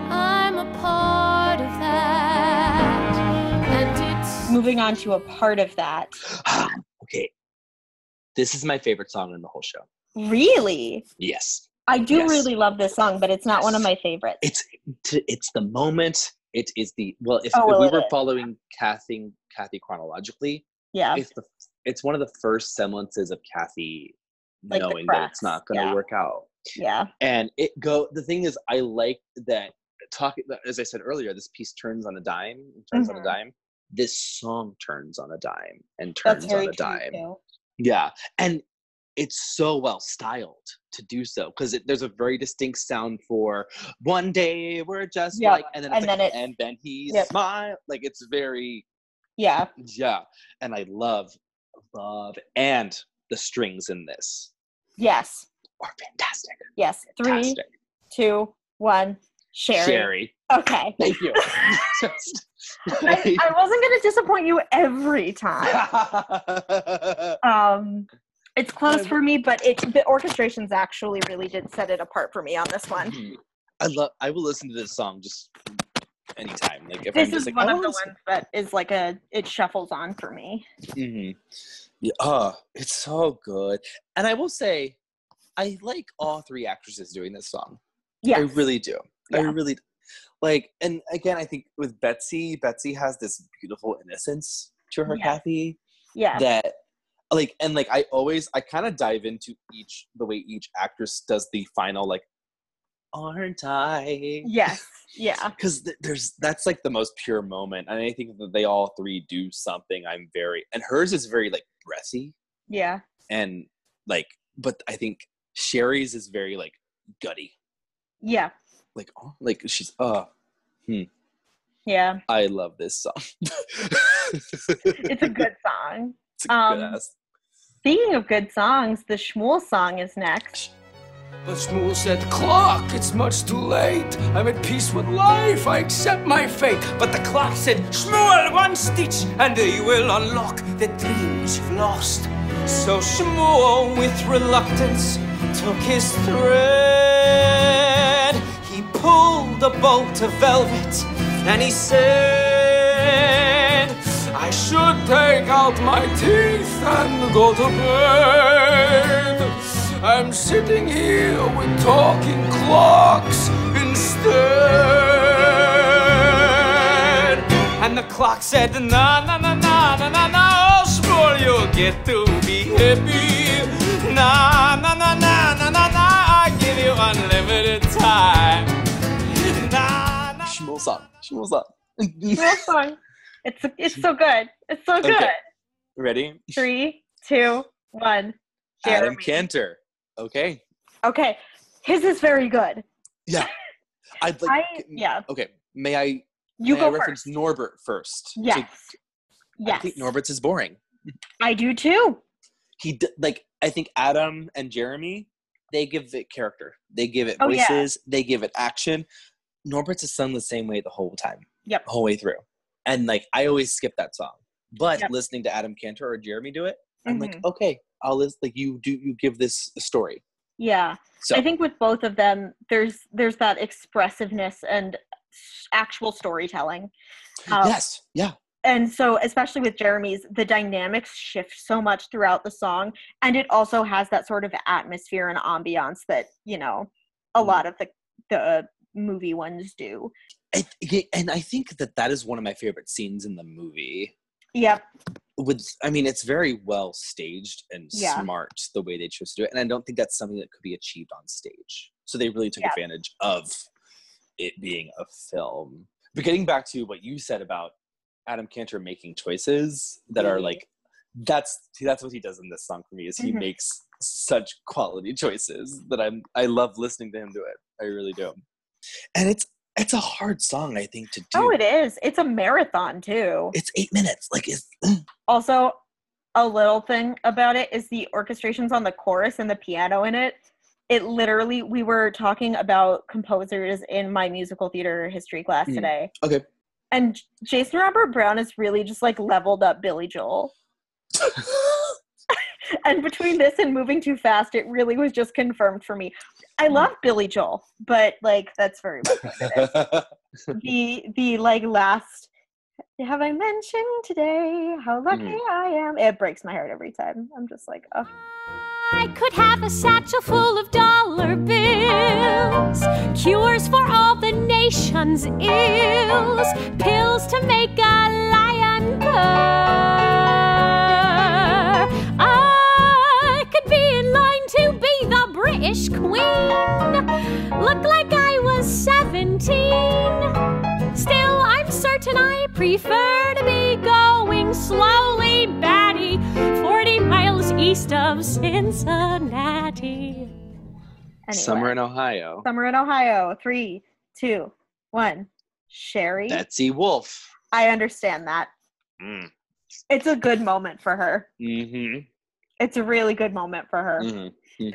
I'm a part of that. And it's moving on to a part of that [GASPS] [GASPS] okay. This is my favorite song in the whole show. really Yes. i do Yes. really love this song but it's not one of my favorites It's it's the moment. It is the well. If, Oh, if we were is. following Cathy Cathy chronologically, yeah it's the it's one of the first semblances of Cathy Like knowing that it's not going to yeah. work out. yeah And it go. The thing is, I like that talking. As I said earlier, this piece turns on a dime. Turns on Mhm. a dime. This song turns on a dime and turns on a dime. too. Yeah, and it's so well styled to do so because there's a very distinct sound for one day we're just Yep, like, and then and like, then it's- and then he Yep. smile like it's very yeah yeah, and I love love and the strings in this yes are fantastic. yes three Fantastic. two one sherie, Sherie, okay [LAUGHS] thank you. [LAUGHS] I, [LAUGHS] I wasn't going to disappoint you every time um it's close for me but it the orchestrations actually really did set it apart for me on this one Mhm. I love. I will listen to this song just anytime. Like if This I'm just is like, one I of the wanna ones that is like a it shuffles on for me. Mm-hmm. Yeah, oh, it's so good. And I will say, I like all three actresses doing this song. Yeah. I really do. I really like. And again, I think with Betsy, Betsy has this beautiful innocence to her, Yeah. Cathy. Yeah. That like and like I always I kind of dive into each the way each actress does the final like, aren't I? Yes. Yeah. [LAUGHS] because th- there's that's like the most pure moment and i think that they all three do something i'm very and hers is very like breathy Yeah. and like but i think sherie's is very like gutty Yeah. Like oh like she's uh hmm. Yeah. i love this song [LAUGHS] It's a good song. [LAUGHS] it's a um, good ass Speaking of good songs, the Shmuel song is next. But Shmuel said, Clock, it's much too late. I'm at peace with life. I accept my fate. But the clock said, Shmuel, one stitch, and you will unlock the dreams you've lost. So Shmuel, with reluctance, took his thread. Pulled a bolt of velvet, and he said, I should take out my teeth and go to bed. I'm sitting here with talking clocks instead. And the clock said, Na na na na na na na, Shmuel, you'll get to be happy. Na na na na na na na, I give you unlimited time. Shmuel song Shmuel song. It's it's so good. It's so good. Okay. ready Three, two, one. adam Jeremy. kantor okay Okay. His is very good. yeah i'd like [LAUGHS] I yeah. okay may i You may I reference first. norbert first So Yes. i think norbert's is boring I do too. he like i think adam and jeremy they give it character they give it Oh, yeah. voices they give it action norbert's is sung the same way the whole time Yep. the whole way through and like i always skip that song but Yep. listening to adam kantor or jeremy do it i'm like Mhm. okay i'll list like you do you give this story Yeah. so I think with both of them, there's there's that expressiveness and actual storytelling. Um, yes yeah and so especially with jeremy's the dynamics shift so much throughout the song and it also has that sort of atmosphere and ambiance that you know a Mhm. lot of the the movie ones do I, th- and i think that that is one of my favorite scenes in the movie yep with i mean it's very well staged and Yeah. smart the way they chose to do it and i don't think that's something that could be achieved on stage so they really took Yeah. advantage of it being a film but getting back to what you said about adam kantor making choices that are Mhm. like that's that's what he does in this song for me is he Mhm. makes such quality choices that i'm i love listening to him do it i really do and it's it's a hard song i think to do. oh it is. It's a marathon too. It's eight minutes. Like it's also a little thing about it is the orchestrations on the chorus and the piano in it. It literally we were talking about composers in my musical theater history class Mm. today. Okay. And jason robert brown is really just like leveled up billy joel [LAUGHS] and between this and moving too fast it really was just confirmed for me i Mm. love billy joel but like that's very much what it is. [LAUGHS] the the like last have i mentioned today how lucky Mhm. i am it breaks my heart every time i'm just like oh I could have a satchel full of dollar bills, cures for all the nation's ills, pills to make a lion purr. The British Queen, look like I was 17. Still, I'm certain I prefer to be going slowly, Batty, 40 miles east of Cincinnati. anyway. Summer in Ohio. summer in ohio three two one sherie Betsy Wolfe. i understand that Mm. it's a good moment for her Mm-hmm. it's a really good moment for her mm-hmm.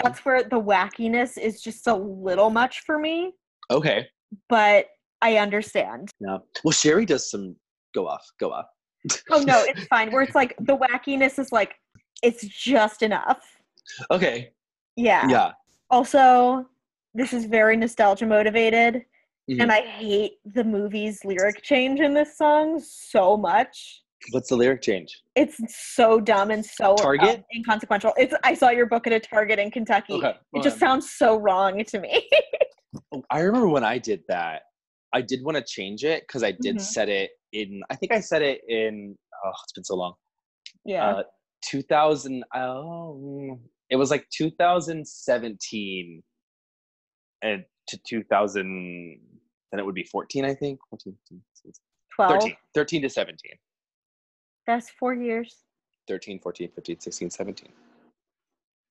That's where the wackiness is just a little much for me Okay. but i understand No. Well, Sherie does some go off, go off. oh no it's [LAUGHS] fine where it's like the wackiness is like it's just enough Okay. yeah Yeah. also this is very nostalgia motivated Mhm. and I hate the movie's lyric change in this song so much. What's the lyric change? It's so dumb and so um, Target? inconsequential. It's I saw your book at a Target in Kentucky. Okay, It just um, sounds so wrong to me. [LAUGHS] Oh, I remember when I did that. I did want to change it because I did Mhm. set it in. I think I set it in. Oh, it's been so long. yeah. Uh, 2000. Oh, it was like 2017, and to 2000. Then it would be 14, I think. 14, 15, 16, 12. 13, 13 to 17. That's four years. 13, 14, 15, 16, 17.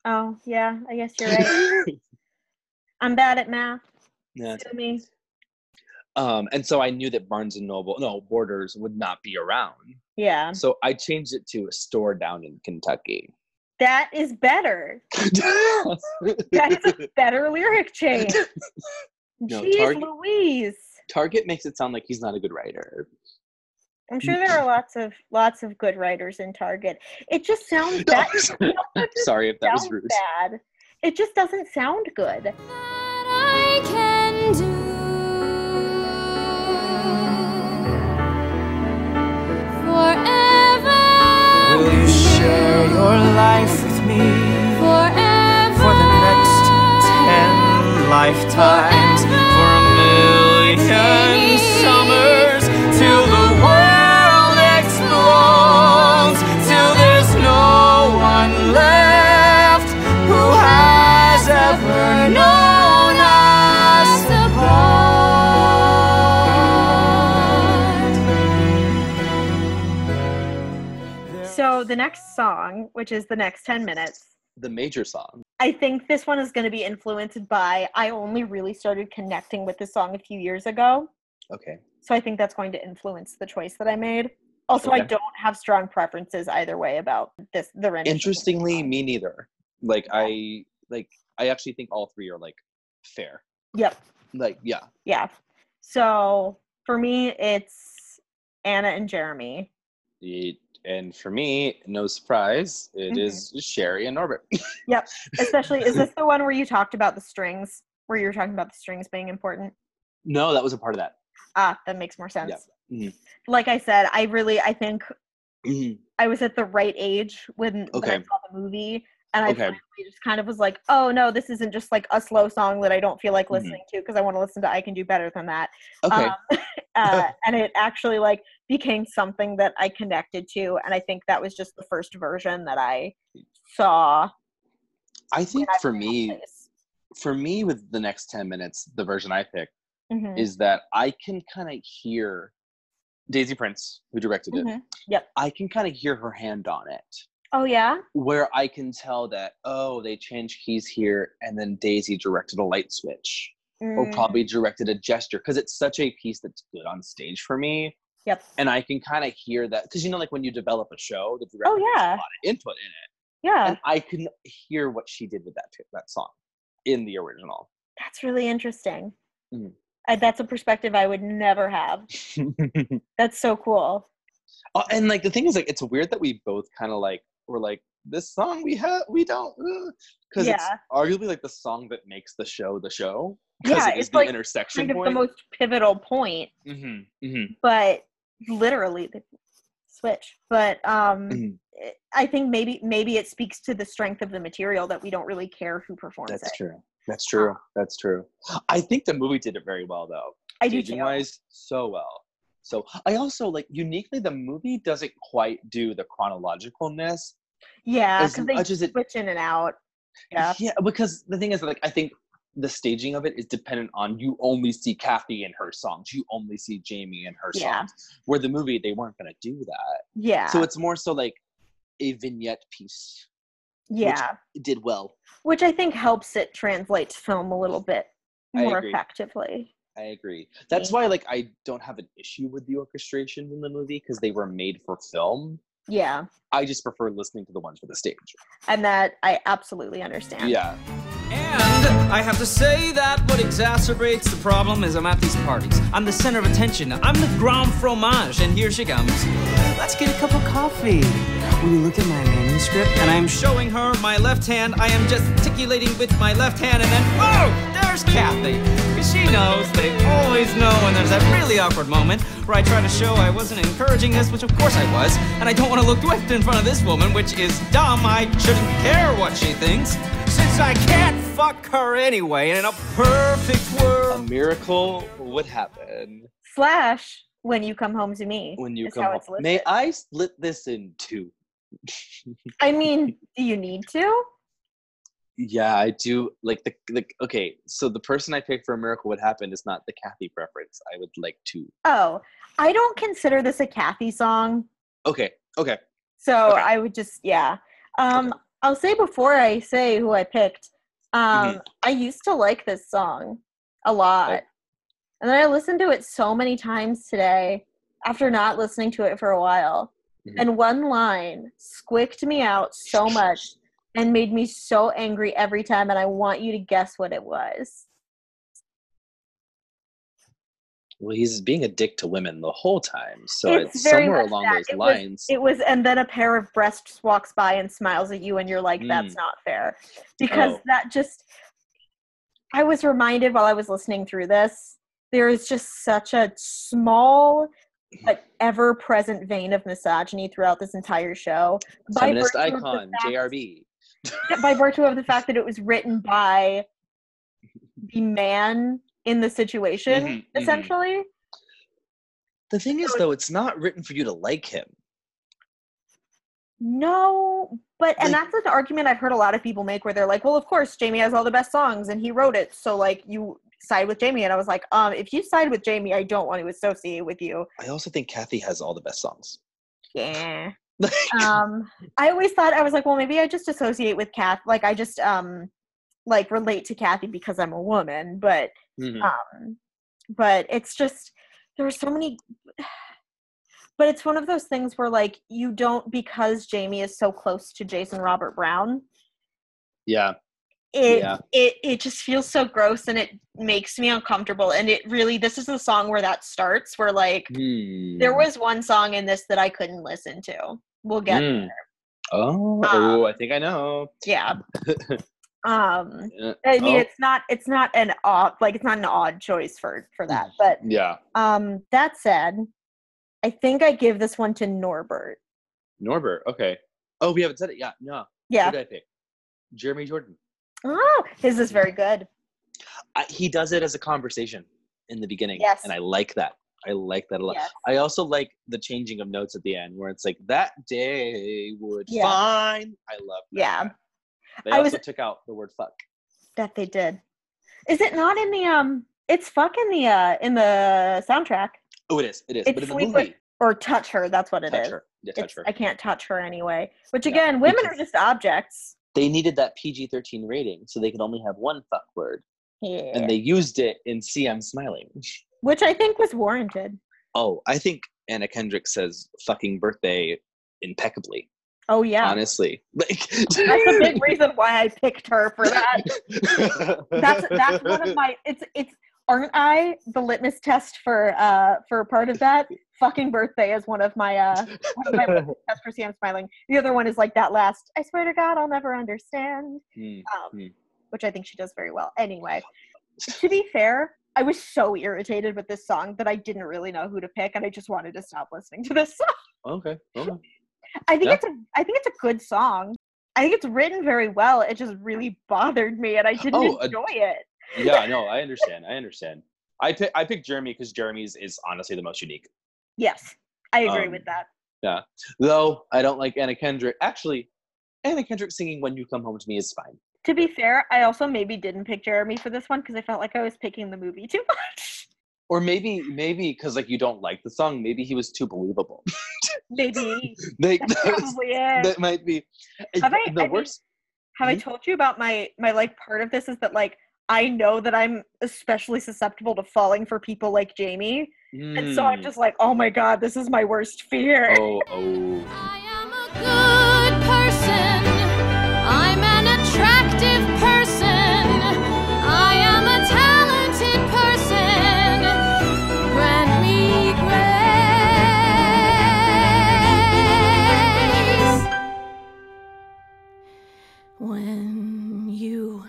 Oh, yeah. I guess you're right. [LAUGHS] I'm bad at math. yeah. Sue me. Um, and so I knew that Barnes and Noble, no, Borders would not be around. Yeah. So I changed it to a store down in Kentucky. That is better. [LAUGHS] That is a better lyric change. [LAUGHS] No, Jeez Target- Louise. Target makes it sound like he's not a good writer. I'm sure there are lots of lots of good writers in Target. It just sounds [LAUGHS] bad. [LAUGHS] Sorry if that was rude. bad. It just doesn't sound good. that I can do forever. Will you share your life with me Forever. for the next ten lifetimes? The next song, which is the next 10 minutes, The major song. I think this one is going to be influenced by I only really started connecting with this song a few years ago. Okay. So I think that's going to influence the choice that I made. Also, I don't have strong preferences either way about this the rendition. Interestingly, me neither. Like I like I actually think all three are like fair. Yep. Like yeah. Yeah. So for me, it's Anna and Jeremy. It, and for me, no surprise, it is Mhm. Sherie and Norbert. [LAUGHS] Yep. Especially, is this the one where you talked about the strings? Where you were talking about the strings being important? no, that was a part of that. Ah, that makes more sense. Mhm. Like I said, I really, I think Mhm. I was at the right age when, when I saw the movie, and I Okay. finally just kind of was like, "Oh no, this isn't just like a slow song that I don't feel like Mhm. listening to because I want to listen to I Can Do Better Than That." Okay. Um, [LAUGHS] uh, and it actually like became something that I connected to, and I think that was just the first version that I saw. I think I for me, office. for me with the next 10 minutes, the version I picked Mhm, is that I can kind of hear Daisy Prince, who directed it. mhm. Yep. I can kind of hear her hand on it, Oh yeah. where I can tell that, oh, they changed keys here, and then Daisy directed a light switch, or Mm, probably directed a gesture, because it's such a piece that's good on stage for me. Yep. And I can kind of hear that, because you know, like when you develop a show, the director Oh, yeah. a lot of input in it, Yeah, and I can hear what she did with that that song in the original. that's really interesting. Mhm. I, that's a perspective I would never have. [LAUGHS] That's so cool. Oh, and like the thing is like it's weird that we both kind of like were like this song we have we don't because it's arguably like the song that makes the show the show because Yeah, it is it's the like intersection Kind of point. the most pivotal point, mm-hmm, mm-hmm, but literally the switch. But um, [CLEARS THROAT] Mhm. it- I think maybe maybe it speaks to the strength of the material that we don't really care who performs That's it. true. That's true. That's true. I think the movie did it very well though. I do too. wise, so well. So I also like uniquely the movie doesn't quite do the chronologicalness Yeah, as because they much as it switch in and out. Yeah. Yeah, because the thing is, like, I think the staging of it is dependent on you only see Cathy in her songs, you only see Jamie in her Yeah. songs. Where the movie, they weren't going to do that. Yeah. So it's more so like a vignette piece. yeah. It did well. Which I think helps it translate to film a little bit more effectively. I agree. That's why, like, I don't have an issue with the orchestrations in the movie because they were made for film. Yeah. I just prefer listening to the ones for the stage. And that I absolutely understand. Yeah. And I have to say that what exacerbates the problem is I'm at these parties. I'm the center of attention. I'm the grand fromage, and here she comes. Let's get a cup of coffee. Will you look at my manuscript? And I am showing her my left hand. I am gesticulating with my left hand, and then, oh, there's Cathy. Because she knows they always know when there's that really awkward moment where I try to show I wasn't encouraging this, which of course I was, and I don't want to look whipped in front of this woman, which is dumb. I shouldn't care what she thinks, since I can't fuck her anyway. And in a perfect world, A miracle would happen Slash when you come home to me. when you come home. it's listed. May I split this in two? I mean, do you need to? Yeah, I do. Like the, the okay. So the person I picked for a miracle would happen is not the Cathy preference. I would like to. Oh, I don't consider this a Cathy song. Okay. Okay. So Okay. I would just yeah. Um I'll say before I say who I picked, um Mhm. I used to like this song a lot. And then I listened to it so many times today after not listening to it for a while. Mhm. And one line squicked me out so much and made me so angry every time and I want you to guess what it was. Well, he's being a dick to women the whole time, so It's it's, somewhere along that. those It was- lines. It was, and then a pair of breasts walks by and smiles at you, and you're like, that's Mm. not fair. Because Oh. that just, I was reminded while I was listening through this, there is just such a small but [CLEARS THROAT] ever present vein of misogyny throughout this entire show. By Feminist virtue of the icon, fact- JRB. by virtue of the fact that [LAUGHS] it was written by the man in the situation, Mhm, mhm. essentially. The thing is, So- though, it's not written for you to like him. No, but and Like- that's an argument I've heard a lot of people make where they're like, "Well, of course, Jamie has all the best songs and he wrote it, so like you side with Jamie." And I was like, "Um, if you side with Jamie, I don't want to associate with you." I also think Cathy has all the best songs. Yeah. [LAUGHS] um, I always thought I was like, "Well, maybe I just associate with Kath, like I just um, like relate to Cathy because I'm a woman." But Mhm. um, but it's just there are so many. But it's one of those things where like you don't because Jamie is so close to Jason Robert Brown. yeah. it Yeah. it it just feels so gross and it makes me uncomfortable and it really this is the song where that starts where like there Hmm. was one song in this that I couldn't listen to. We'll get Hmm. there. Oh, Um, oh, I think I know. Yeah. [LAUGHS] Um Uh, I mean oh, it's not it's not an odd like it's not an odd choice for for that. Mm. But yeah. um that said, I think I give this one to Norbert. Norbert. Okay. Oh, we haven't said it. Yeah. No. Yeah. Who did I pick? Jeremy Jordan. Oh, his is very good. I, he does it as a conversation in the beginning, Yes. and I like that. I like that a lot. Yes. I also like the changing of notes at the end, where it's like that day would Yeah. fine. I love. That. Yeah. They I also was- took out the word fuck. That they did. Is it not in the um it's fuck in the uh in the soundtrack. Oh, it is. It is. It's but in the movie, with- Or touch her, that's what it is. touch her. Yeah, touch It's, her. I can't touch her anyway. Which Yeah, again, women are just objects. They needed that PG-13 rating, so they could only have one fuck word, Yeah. and they used it in "See I'm Smiling." Which I think was warranted. Oh, I think Anna Kendrick says "fucking birthday" impeccably. Oh yeah. Honestly, [LAUGHS] like That's a big [LAUGHS] reason why I picked her for that. [LAUGHS] That's that's one of my it's it's aren't I the litmus test for uh for part of that? Fucking birthday is one of my uh one of my litmus tests for see I'm smiling. The other one is like that last I swear to God I'll never understand. Hmm. um, Hmm. which I think she does very well. Anyway, to be fair, I was so irritated with this song that I didn't really know who to pick, and I just wanted to stop listening to this song. Okay. okay. I think Yeah. it's a, I think it's a good song. I think it's written very well. It just really [LAUGHS] bothered me, and I didn't Oh, uh, enjoy it. Yeah, no, I understand. I understand. I pick I picked Jeremy because Jeremy's is honestly the most unique. Yes, I agree Um, with that. Yeah, though I don't like Anna Kendrick. Actually, Anna Kendrick singing "When You Come Home to Me" is fine. To be fair, I also maybe didn't pick Jeremy for this one because I felt like I was picking the movie too [LAUGHS] much. Or maybe maybe because like you don't like the song, maybe he was too believable. [LAUGHS] maybe They- that's that, was- probably it. that might be. Have I- the I mean, worst. Have I Mhm. told you about my my like part of this is that like I know that I'm especially susceptible to falling for people like Jamie, and so I'm Mm. just like, oh my god, this is my worst fear. Oh oh. When you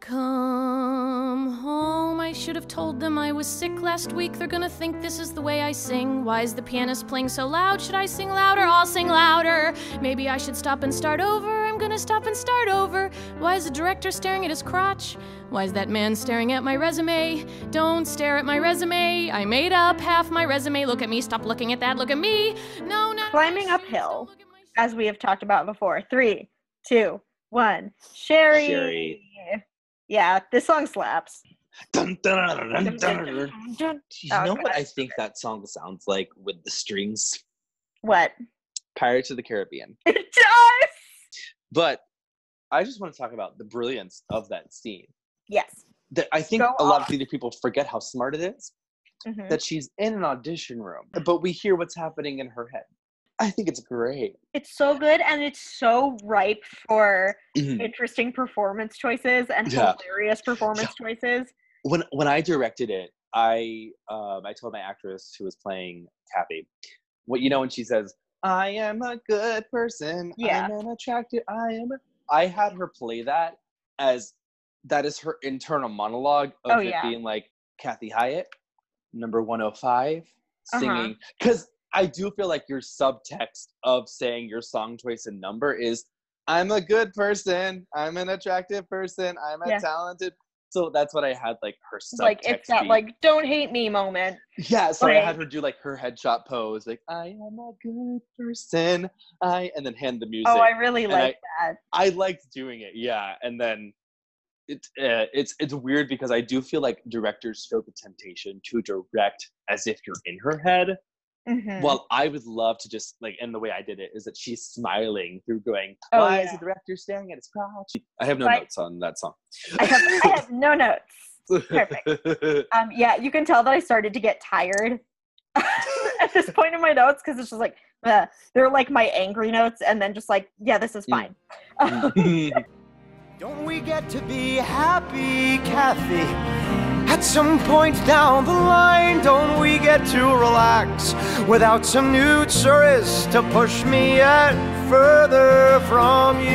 come home, I should have told them I was sick last week. They're gonna think this is the way I sing. Why is the pianist playing so loud? Should I sing louder? I'll sing louder. Maybe I should stop and start over. I'm gonna stop and start over. Why is the director staring at his crotch? Why is that man staring at my resume? Don't stare at my resume. I made up half my resume. Look at me. Stop looking at that. Look at me. No, no. Climbing uphill, as we have talked about before. Three, two, one. Sherie. Sherie. Yeah, this song slaps. Dun, dun, dun, dun, dun, dun. What? You Oh, know what I think that song sounds like with the strings? What? Pirates of the Caribbean. [LAUGHS] It does. But I just want to talk about the brilliance of that scene. Yes. That I think Go a lot off. of theater people forget how smart it is Mhm. that she's in an audition room, but we hear what's happening in her head. I think it's great. It's so good and it's so ripe for Mhm. interesting performance choices and Yeah. hilarious performance choices. When when I directed it, I um, I told my actress who was playing Cathy, what you know when she says, "I am a good person. Yeah. I'm an attractive. I am." I had her play that as that is her internal monologue of Oh, it yeah. being like Cathy Hiatt, number one hundred five, Uh-huh. singing because I do feel like your subtext of saying your song choice and number is I'm a good person, I'm an attractive person, I'm a Yeah. talented. So that's what I had like her subtext. like it's that be. like don't hate me moment. yeah. So I had her do like her headshot pose, like I am a good person, I, and then hand the music. Oh, I really like that. I liked doing it, yeah. And then it, uh, it's it's weird because I do feel like directors feel the temptation to direct as if you're in her head. Mhm. Well, I would love to just like, and the way I did it is that she's smiling through going, Oh, "Why is the director staring at his crotch?" I have no Right. notes on that song. I have, I have [LAUGHS] no notes. Perfect. [LAUGHS] Um, yeah, you can tell that I started to get tired [LAUGHS] at this point in my notes because it's just like uh, they're like my angry notes, and then just like, yeah, this is Mm. fine. Don't we get to be happy, Cathy? At some point down the line, don't we get to relax without some new tourist to push me yet further from you?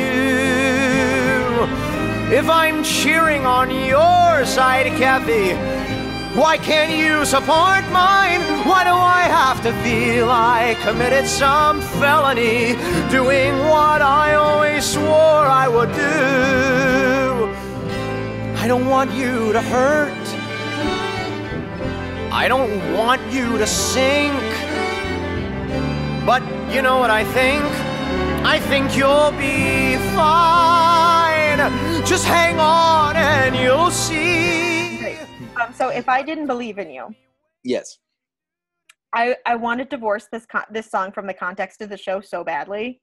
If I'm cheering on your side, Cathy, why can't you support mine? Why do I have to feel I committed some felony doing what I always swore I would do? I don't want you to hurt. I don't want you to sink. But you know what I think? I think you'll be fine. Just hang on and you'll see. Great. Um, so if I didn't believe in you, yes. I I want to divorce this con- this song from the context of the show so badly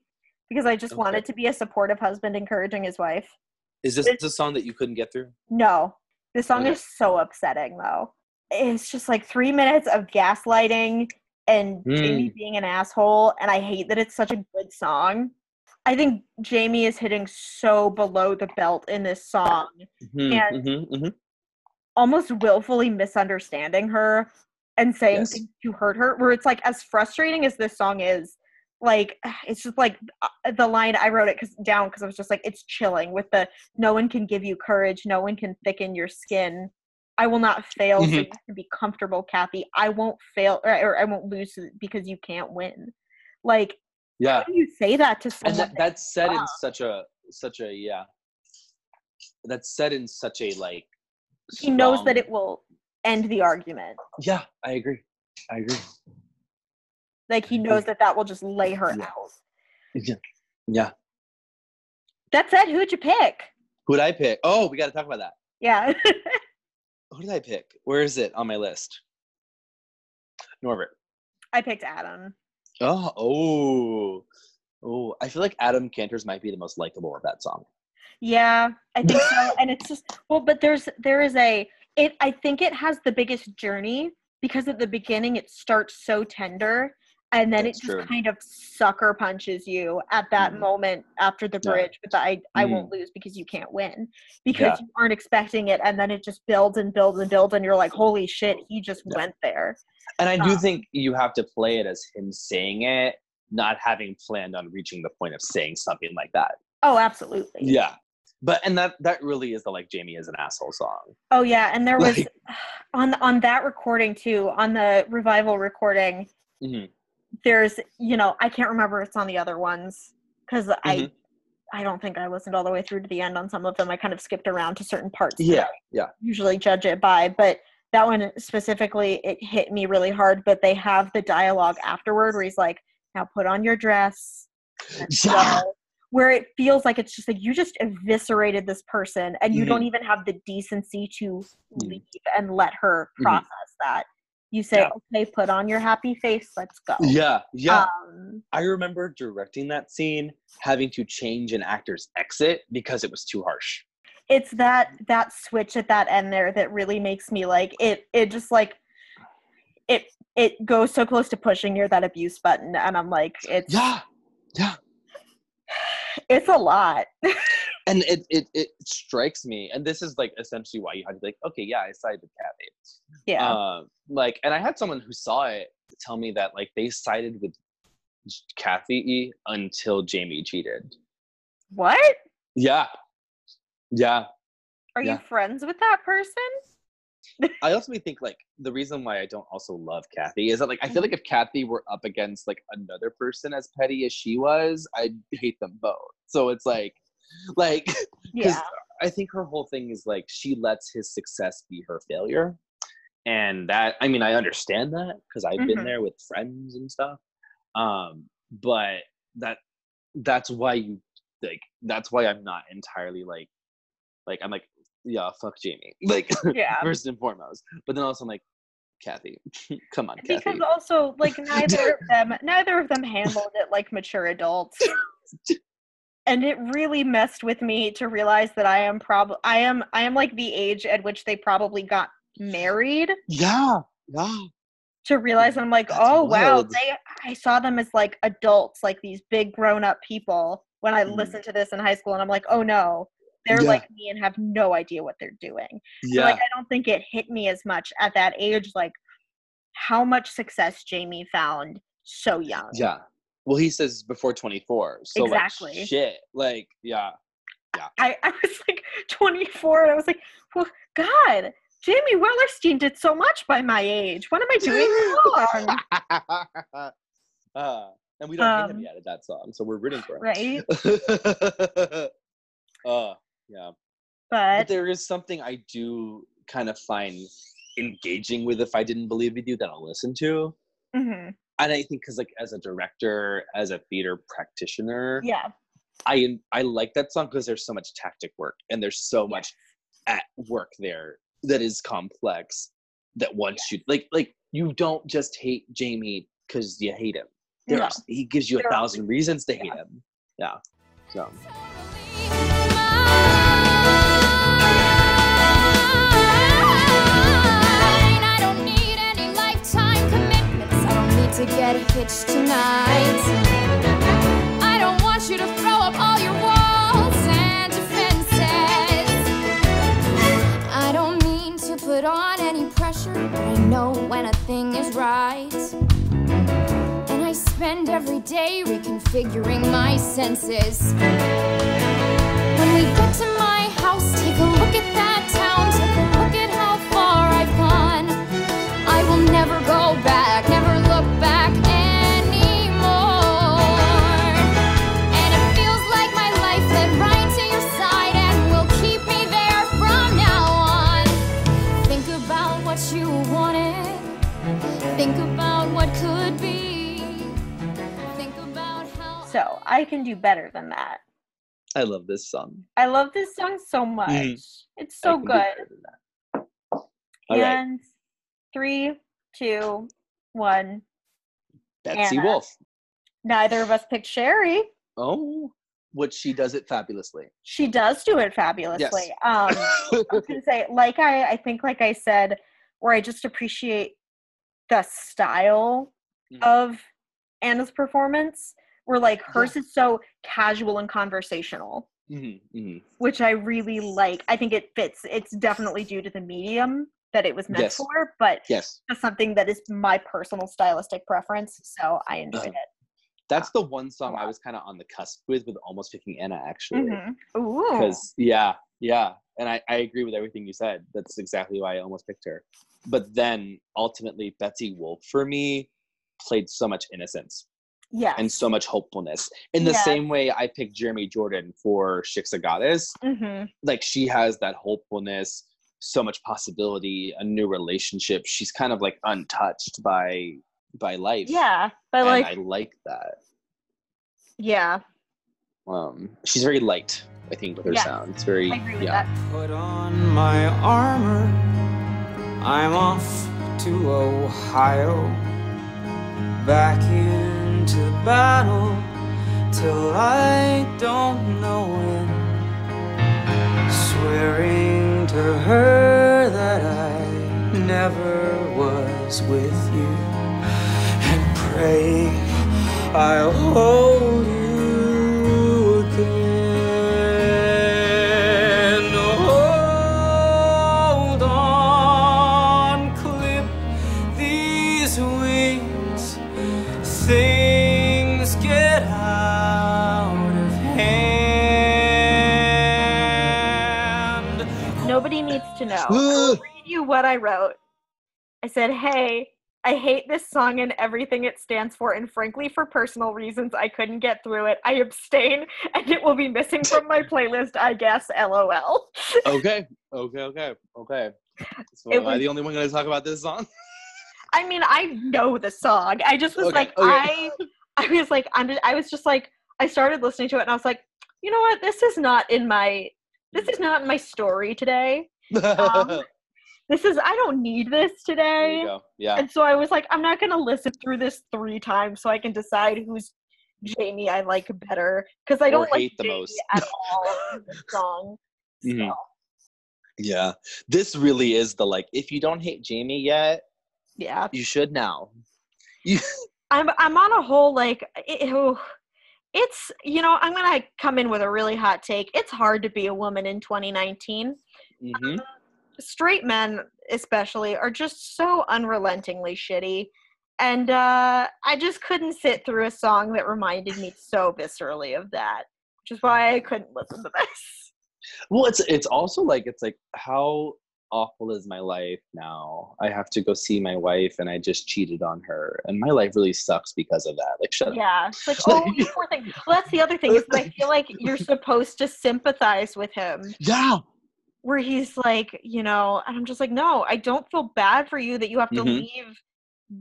because I just Okay. wanted to be a supportive husband encouraging his wife. Is this It's- the song that you couldn't get through? No, this song Okay. is so upsetting though. It's just like three minutes of gaslighting and Jamie Mm. being an asshole, and I hate that it's such a good song. I think Jamie is hitting so below the belt in this song, Mhm, And- mhm, mhm. almost willfully misunderstanding her and saying Yes. things to hurt her. Where it's like, as frustrating as this song is, like [SIGHS] it's just like uh, the line I wrote it 'cause- down because I was just like, it's chilling with the no one can give you courage, no one can thicken your skin. I will not fail, so Mhm. you can be comfortable, Cathy. I won't fail, or, or I won't lose because you can't win. Like, Yeah. how do you say that to and someone? that, that's said in such a such a yeah that's said in such a like he knows that it will end the argument. yeah i agree i agree Like he knows that that will just lay her Yeah. out. yeah yeah That said, who'd you pick? Who'd i pick oh we got to talk about that Yeah. [LAUGHS] who did i pick where is it on my list norbert I picked Adam. oh oh oh i feel like adam kantors might be the most likable of that song Yeah, I think so. and it's just well, but there's there is a it I think it has the biggest journey because at the beginning it starts so tender and then That's it just true. kind of sucker punches you at that Mhm. moment after the Yeah. bridge with the I, I Mm. won't lose because you can't win because Yeah. you aren't expecting it and then it just builds and builds and builds and you're like holy shit he just Yeah. went there and i do Um, think you have to play it as him saying it not having planned on reaching the point of saying something like that oh absolutely yeah but and that that really is the like jamie is an asshole song Oh yeah, and there was Like- [SIGHS] on on that recording too, on the revival recording, Mhm. There's you know I can't remember it's on the other ones because I Mhm. I don't think I listened all the way through to the end on some of them. I kind of skipped around to certain parts. Yeah, yeah. Usually judge it by, but that one specifically, it hit me really hard. But they have the dialogue afterward where he's like, "Now put on your dress." [LAUGHS] Yeah. go." Where it feels like it's just like you just eviscerated this person, and you Mhm. don't even have the decency to Mhm. leave and let her Mhm. process that. You say, Yeah. "Okay, put on your happy face. Let's go." Yeah, yeah. Um, I remember directing that scene, having to change an actor's exit because it was too harsh. it's that that switch at that end there that really makes me like it it just like it it goes so close to pushing your that abuse button and i'm like it's Yeah, yeah. [SIGHS] it's a lot [LAUGHS] And it, it it strikes me, and this is like essentially why you had to be like, okay, yeah, I sided with Cathy. yeah Um, like, and I had someone who saw it tell me that like they sided with Cathy E until Jamie cheated. what Yeah, yeah. are Yeah. you friends with that person I also think like the reason why I don't also love Cathy is that like I feel like if Cathy were up against like another person as petty as she was, I'd hate them both. So it's like, [LAUGHS] like yeah I think her whole thing is like she lets his success be her failure. And that I mean I understand that because I've been Mhm. there with friends and stuff. Um, but that that's why you like that's why I'm not entirely like like I'm like, yeah, fuck Jamie. [LAUGHS] Like yeah first and foremost. But then also I'm like, Cathy, [LAUGHS] come on, Cathy. because also like neither of them neither of them handled it like mature adults and it really messed with me to realize that i am prob i am i am like the age at which they probably got married Yeah, yeah. to realize I'm like, That's oh wow, they I saw them as like adults, like these big grown up people when I Mm. listened to this in high school and I'm like, oh no, they're Yeah. like me and have no idea what they're doing. So Yeah. like I don't think it hit me as much at that age, like how much success Jamie found so young. Yeah. Well, he says before 24. So Exactly. like shit. Like, yeah. Yeah. I, I was like 24 and I was like, well, God, Jamie Wellerstein did so much by my age. What am I doing wrong? [LAUGHS] uh, and we don't hate him Um, yet at that song, so we're rooting for him. Right? [LAUGHS] uh, yeah. But But there is something I do kind of find engaging with if I didn't believe with you that I'll listen to. mhm, And I think because like as a director, as a theater practitioner, yeah. I I like that song because there's so much tactic work and there's so much at work there that is complex that once you like like you don't just hate Jamie because you hate him. No. There's he gives you a There are thousand reasons to hate yeah. him. Yeah. So to get hitched tonight. I don't want you to throw up all your walls and defenses. I don't mean to put on any pressure, but I know when a thing is right. And I spend every day reconfiguring my senses. When we get to my house, take a look at that town, take a look at how far I've gone. I will never go back, So I can do better than that. I love this song. I love this song so much. It's Mm-hmm. I so good. better than that. All right, three, two, one. Betsy Anna. Wolfe. Neither of us picked Sherie. Oh, which she does it fabulously. She does do it fabulously. Um, I was gonna say, [LAUGHS] like I, I think, like I said, where I just appreciate the style Mhm. of Anna's performance. Where like hers is so casual and conversational, Mhm, mhm. which I really like. I think it fits. It's definitely due to the medium that it was meant Yes. for, but Yes, something that is my personal stylistic preference. So I enjoyed Uh-huh. it. that's the one song I was kind of on the cusp with, with almost picking Anna actually. Ooh. because yeah yeah and I, I agree with everything you said. That's exactly why I almost picked her. But then ultimately, Betsy Wolfe for me played so much innocence Yeah. and so much hopefulness. In the Yeah. same way, I picked Jeremy Jordan for Shiksa Goddess. hmm Like she has that hopefulness, so much possibility, a new relationship. She's kind of like untouched by by life. Yeah. But and like, I like that. yeah, Um, she's very light. I think with her Yes. sound, it's very I agree with yeah. that. Put on my armor. I'm off to Ohio. Back into battle till I don't know when. Swearing to her that I never was with you. And praying I'll hold you to know. I will read you what I wrote. I said, "Hey, I hate this song and everything it stands for, and frankly, for personal reasons, I couldn't get through it. I abstain, [LAUGHS] and it will be missing from my playlist. I guess. LOL." [LAUGHS] okay, okay, okay, okay. So It am I the only one going to talk about this song? [LAUGHS] I mean, I know the song. I just was Okay, like, okay. I, I was like, I'm. Just, I was just like, I started listening to it, and I was like, you know what? This is not in my. This is not my story today. Um, [LAUGHS] This is. I don't need this today. Yeah. And so I was like, I'm not gonna listen through this three times so I can decide who's Jamie I like better because I don't like the Jamie most. at all in [LAUGHS] this song. Mhm. Yeah. This really is the like, if you don't hate Jamie yet, yeah, you should now. [LAUGHS] I'm I'm on a whole like oh, it's you know I'm gonna come in with a really hot take. It's hard to be a woman in 2019. Hmm Straight men, especially, are just so unrelentingly shitty. And uh, I just couldn't sit through a song that reminded me so viscerally of that, which is why I couldn't listen to this. Well, it's it's also like it's like how awful is my life now? I have to go see my wife, and I just cheated on her, and my life really sucks because of that. Like, shut up. Yeah, it's like, oh, you poor thing. Well, that's the other thing is I feel like you're supposed to sympathize with him, [LAUGHS] Yeah. Where he's like, you know, and I'm just like, no, I don't feel bad for you that you have to Mhm. leave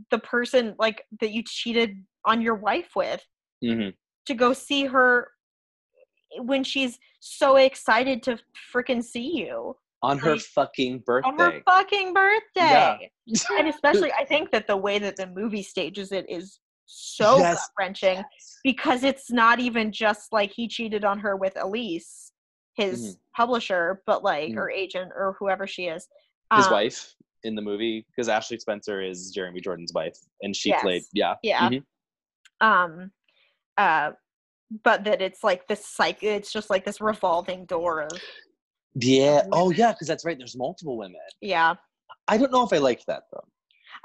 the person like that you cheated on your wife with hmm to go see her when she's so excited to freaking see you On her fucking birthday. on her fucking Yeah. birthday. and [LAUGHS] especially, I think that the way that the movie stages it is so Yes. wrenching because it's not even just like he cheated on her with Elise, his publisher, but like Mhm. or agent or whoever she is. His Um, wife in the movie, because Ashley Spencer is Jeremy Jordan's wife, and she Yes. played. Yeah. Yeah. Mhm. Um, uh, but that it's like this cycle. It's just like this revolving door of Yeah. Oh, yeah. Because that's right. There's multiple women. yeah. I don't know if I like that though.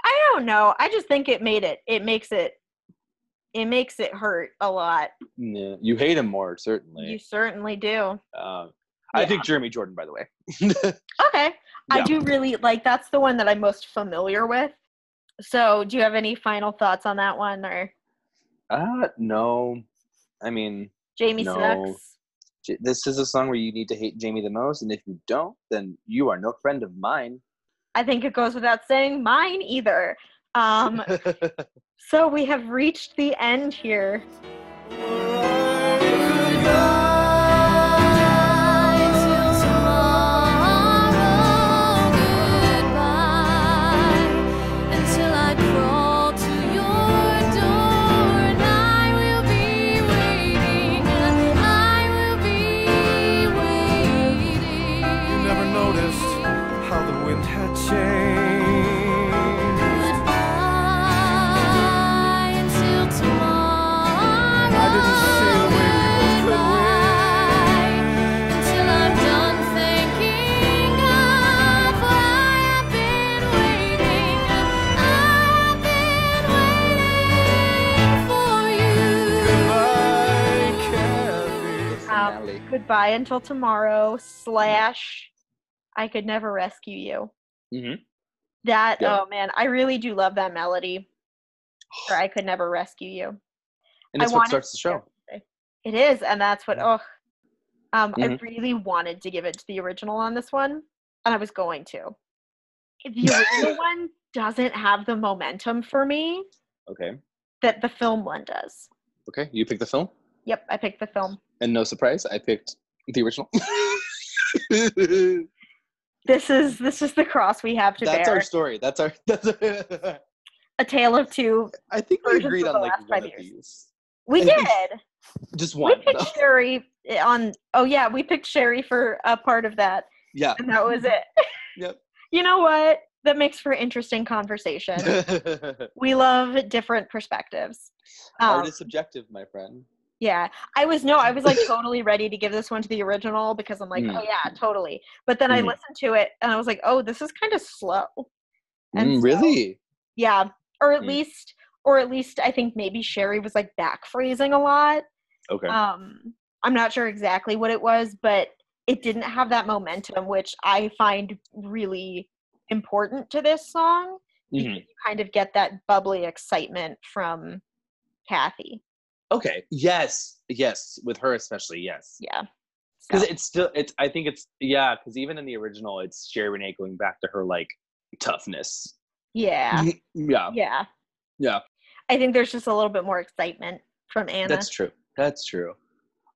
I don't know. I just think it made it. It makes it. It makes it hurt a lot. Yeah. You hate him more, certainly. You certainly. do. Um, I Yeah. think Jeremy Jordan, by the way. [LAUGHS] Okay. I Yeah. do really like that's the one that I'm most familiar with. So, do you have any final thoughts on that one or Uh, no. I mean, Jamie No. sucks? This is a song where you need to hate Jamie the most, and if you don't, then you are no friend of mine. I think it goes without saying mine either. Um [LAUGHS] so we have reached the end here. Goodbye, Cathy. Finale. Goodbye until tomorrow slash I could never rescue you. Mhm. That Yeah. oh man, I really do love that melody. Or I could never rescue you. And I it's what starts the show. It is, and that's what oh um I Mhm. really wanted to give it to the original on this one, and I was going to. The [LAUGHS] original one doesn't have the momentum for me Okay. that the film one does. Okay. You pick the film, Yep, I picked the film. And no surprise, I picked the original. [LAUGHS] This is this is the cross we have to that's bear. our story. That's our. [LAUGHS] That's our A tale of two. I think we agreed on like last one five of years. these. We I did. Just We one. picked though. Sherie on. Oh yeah, we picked Sherie for a part of that, Yeah. and that was it. [LAUGHS] Yep. You know what? That makes for interesting conversation. we love different perspectives. Um, Art is subjective, my friend. Yeah, I was no, I was like [LAUGHS] totally ready to give this one to the original because I'm like, Mm. oh yeah, totally. But then I Mm. listened to it and I was like, oh, this is kind of slow. And Mm, so- really? Yeah, or at Mm. least, or at least, I think maybe Sherie was like back phrasing a lot. Okay. Um, I'm not sure exactly what it was, but it didn't have that momentum, which I find really important to this song. Mhm. You kind of get that bubbly excitement from Cathy. Okay. Yes. Yes. With her especially. Yes. Yeah. Because So, it's still. It's. I think it's. Yeah. Because even in the original, it's Sherie Rene going back to her like toughness. yeah, Yeah. yeah. Yeah. I think there's just a little bit more excitement from Anna. That's true. That's true.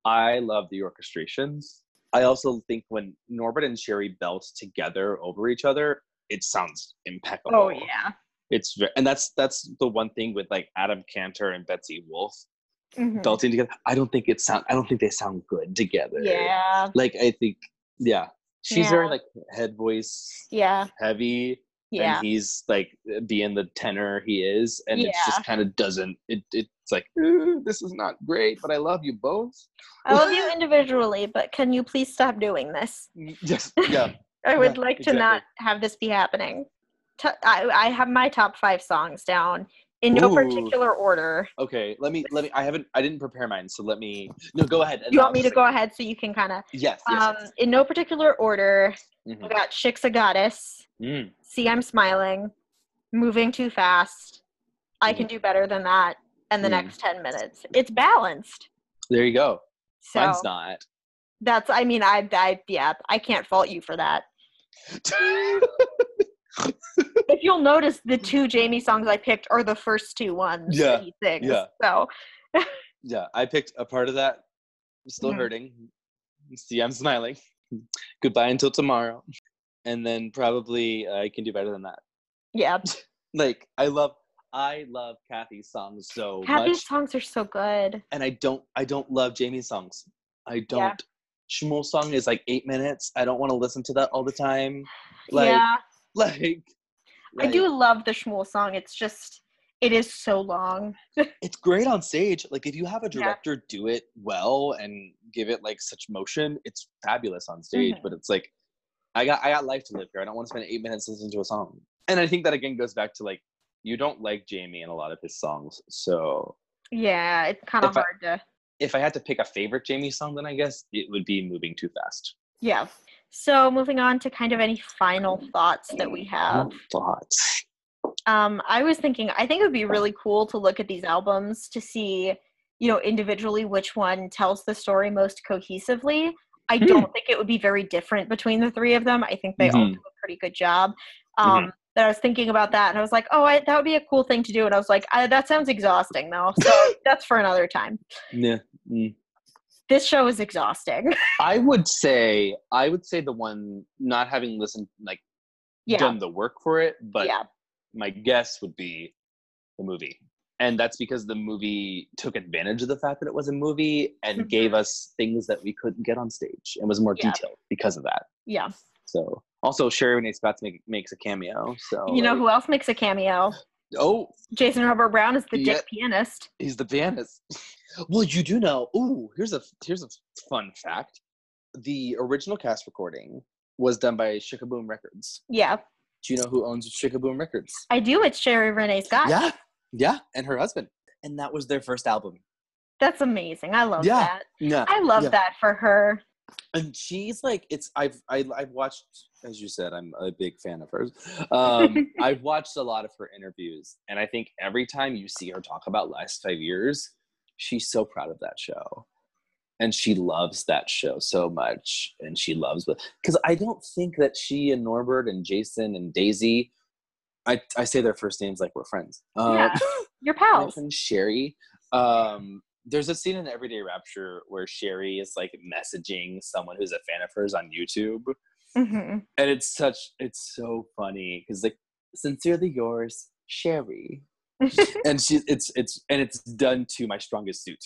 I love the orchestrations. I also think when Norbert and Sherie belt together over each other, it sounds impeccable. oh yeah. It's ve- and that's that's the one thing with like Adam Kantor and Betsy Wolfe Mhm. belting together. I don't think it sound. I don't think they sound good together. Yeah. Like I think, yeah, she's very like head voice Yeah. heavy, Yeah. and he's like being the tenor he is, and it just kind of doesn't. It it's like this is not great, but I love you both. I love you individually, but can you please stop doing this? [LAUGHS] Yes, yeah. [LAUGHS] I would Yeah, like to not have this be happening. I, I have my top five songs down in no Ooh. particular order. Okay, let me let me. I haven't. I didn't prepare mine, so let me. No, go ahead. You want me to go ahead so you can kind of, Yes. yes, um, yes. in no particular order. Mhm. We got Shiksa Goddess, Mm, See I'm Smiling, Moving Too Fast, I Can Do Better Than That, and the Mm. next 10 minutes. It's balanced. there you go. So Mine's not. that's, I mean, I, I, yeah, I can't fault you for that. [LAUGHS] If you'll notice, the two Jamie songs I picked are the first two ones Yeah, that he sings. yeah. So, yeah, I picked a part of that. Still Mhm. hurting. See, I'm smiling. Goodbye until tomorrow, and then probably uh, I can do better than that. yeah. [LAUGHS] Like I love, I love Cathy's songs so Happy's much, songs are so good. and I don't, I don't love Jamie's songs. I don't. Yeah. Schmuel's song is like eight minutes. I don't want to listen to that all the time. Like, yeah. like, [LAUGHS] I do love the Schmuel song. It's just, it is so long. [LAUGHS] it's great on stage. Like if you have a Yeah. director do it well and give it like such motion, it's fabulous on stage. Mhm. But it's like I got I got life to live here. I don't want to spend eight minutes listening to a song. And I think that again goes back to like you don't like Jamie in a lot of his songs. So Yeah, it's kind of If I- hard to. if I had to pick a favorite Jamie song, then I guess it would be Moving Too Fast. Yeah. So moving on to kind of any final thoughts that we have. Thoughts. Um, I was thinking, I think it would be really cool to look at these albums to see, you know, individually which one tells the story most cohesively. I Hmm. don't think it would be very different between the three of them. I think they all Mhm. do a pretty good job. Um, But I was thinking about that, and I was like, "Oh, I, that would be a cool thing to do." And I was like, I, "That sounds exhausting, though." So [LAUGHS] that's for another time. Yeah. mm. This show is exhausting. [LAUGHS] I would say I would say the one not having listened like yeah, done the work for it, but yeah, my guess would be the movie. And that's because the movie took advantage of the fact that it was a movie and Mhm. gave us things that we couldn't get on stage and was more Yeah. detailed because of that. yeah. So also Sherie Rene Spatz make, makes a cameo. So you know like- who else makes a cameo? Oh, Jason Robert Brown is the Yeah. dick pianist. he's the pianist. [LAUGHS] well, you do know. Ooh, here's a here's a fun fact. The original cast recording was done by Sh-K-Boom Records. Yeah, Do you know who owns Sh-K-Boom Records? I do. It's Sherie Rene Scott. Yeah, yeah, and her husband. And that was their first album. That's amazing. I love Yeah. that. Yeah, I love yeah. that for her. and she's like it's i've I, i've watched as you said i'm a big fan of hers um [LAUGHS] i've watched a lot of her interviews and i think every time you see her talk about last five years she's so proud of that show and she loves that show so much and she loves it because i don't think that she and norbert and jason and daisy i i say their first names like we're friends um, Yeah. [LAUGHS] [GASPS] Your pals. friend Sherie. Um, there's a scene in Everyday Rapture where Sherie is like messaging someone who's a fan of hers on YouTube, hmm and it's such it's so funny because like sincerely yours, Sherie, [LAUGHS] and she it's it's and it's done to my strongest suit.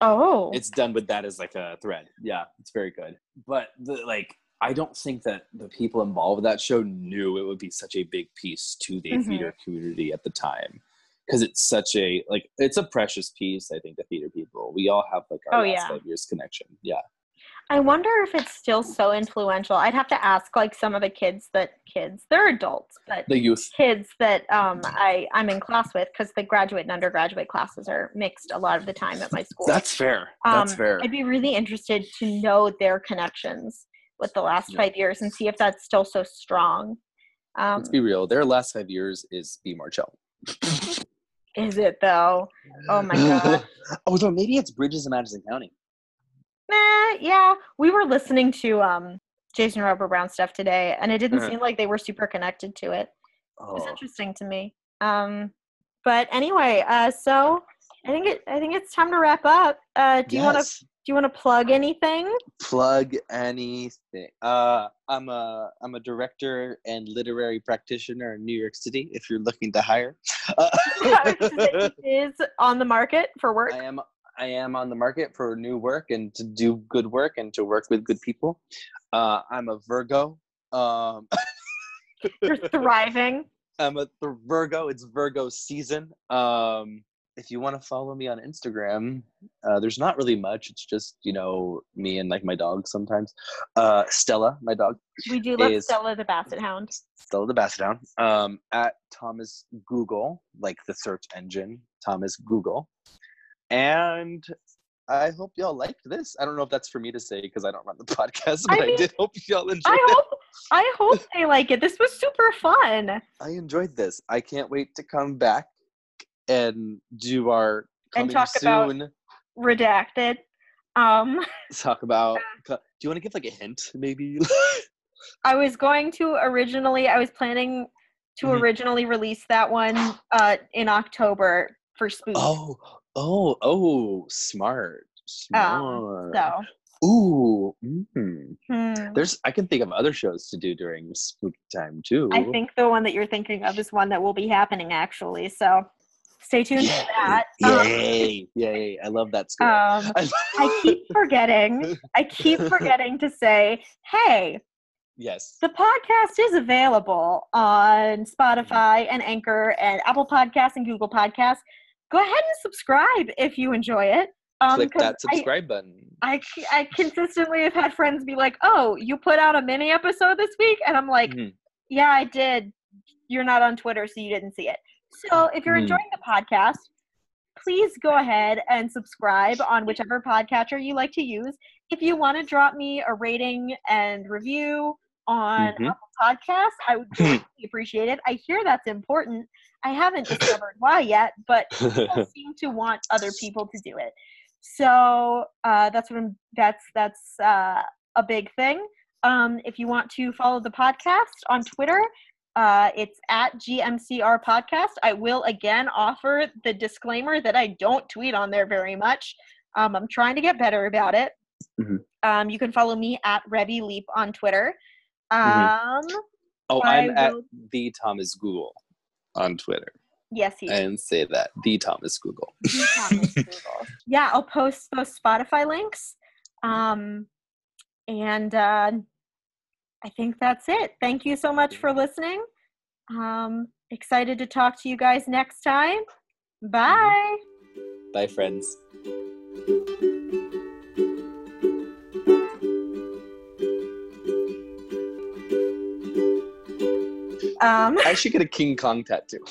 Oh. It's done with that as like a thread. Yeah, it's very good. But the like. I don't think that the people involved with that show knew it would be such a big piece to the Mhm. theater community at the time because it's such a like it's a precious piece i think the theater people we all have like our Oh, last yeah. five years connection yeah I wonder if it's still so influential. I'd have to ask like some of the kids that kids, they're adults, but the youth kids that um I I'm in class with because the graduate and undergraduate classes are mixed a lot of the time at my school. that's fair that's Um, fair I'd be really interested to know their connections with the last Yeah. five years and see if that's still so strong. Um, let's be real their last five years is Be More Chill is it though? Oh my [LAUGHS] god. [LAUGHS] oh no maybe it's bridges in madison county Nah, yeah. We were listening to um Jason Robert Brown stuff today, and it didn't Uh-huh. seem like they were super connected to it. It was oh interesting to me. Um, but anyway, uh, so I think it. I think it's time to wrap up. Uh, do you want to? Do you want to plug anything? plug anything uh i'm a i'm a director and literary practitioner in new york city if you're looking to hire [LAUGHS] Uh, [LAUGHS] is on the market for work. I am I am on the market for new work and to do good work and to work with good people. Uh, I'm a Virgo. Um, [LAUGHS] You're thriving. I'm a th- Virgo. It's Virgo season. Um, if you want to follow me on Instagram, uh, there's not really much. It's just you know me and like my dog sometimes. Uh, Stella, my dog, We do love Is- Stella the Basset Hound. Stella the Basset Hound. Um, at Thomas Google, like the search engine, Thomas Google. And I hope y'all liked this. I don't know if that's for me to say because I don't run the [LAUGHS] podcast, but I, mean, did hope y'all enjoyed I it. hope. I hope they like it. This was super fun. I enjoyed this. I can't wait to come back and do our And coming talk about- soon. Redacted. Um, [LAUGHS] talk about. [LAUGHS] Do you want to give like a hint, maybe? I was going to originally. I was planning to Mhm. originally release that one uh, in October for Spook. oh, oh, oh! Smart, smart. so Ooh, mm. hmm. there's. I can think of other shows to do during spooky time too. I think the one that you're thinking of is one that will be happening actually. So stay tuned Yay! for that. Um, Yay! Yay! I love that score. Um, I keep forgetting. [LAUGHS] I keep forgetting to say, hey, yes. the podcast is available on Spotify and Anchor and Apple Podcasts and Google Podcasts. Go ahead and subscribe if you enjoy it. Um, Click that subscribe button. I, I, I consistently have had friends be like, oh, you put out a mini episode this week? And I'm like, Mhm. yeah, I did. You're not on Twitter, so you didn't see it. So if you're Mhm. enjoying the podcast, please go ahead and subscribe on whichever podcatcher you like to use. If you want to drop me a rating and review on Mhm. Apple Podcasts, I would [LAUGHS] greatly appreciate it. I hear that's important. I haven't [LAUGHS] discovered why yet, but [LAUGHS] people seem to want other people to do it. So uh, that's what I'm. That's that's uh, a big thing. Um, if you want to follow the podcast on Twitter, uh, it's at GMCR Podcast. I will again offer the disclaimer that I don't tweet on there very much. Um, I'm trying to get better about it. Mhm. Um, you can follow me at Rebby Leap on Twitter. Um, Mhm. oh, I'm at the Thomas Google on Twitter. yes, he And say that the Thomas Google. Thomas [LAUGHS] Google. Yeah, I'll post those Spotify links. Um, and uh, I think that's it. Thank you so much for listening. Um, excited to talk to you guys next time. Bye. Bye, friends. Um, I should get a King Kong tattoo.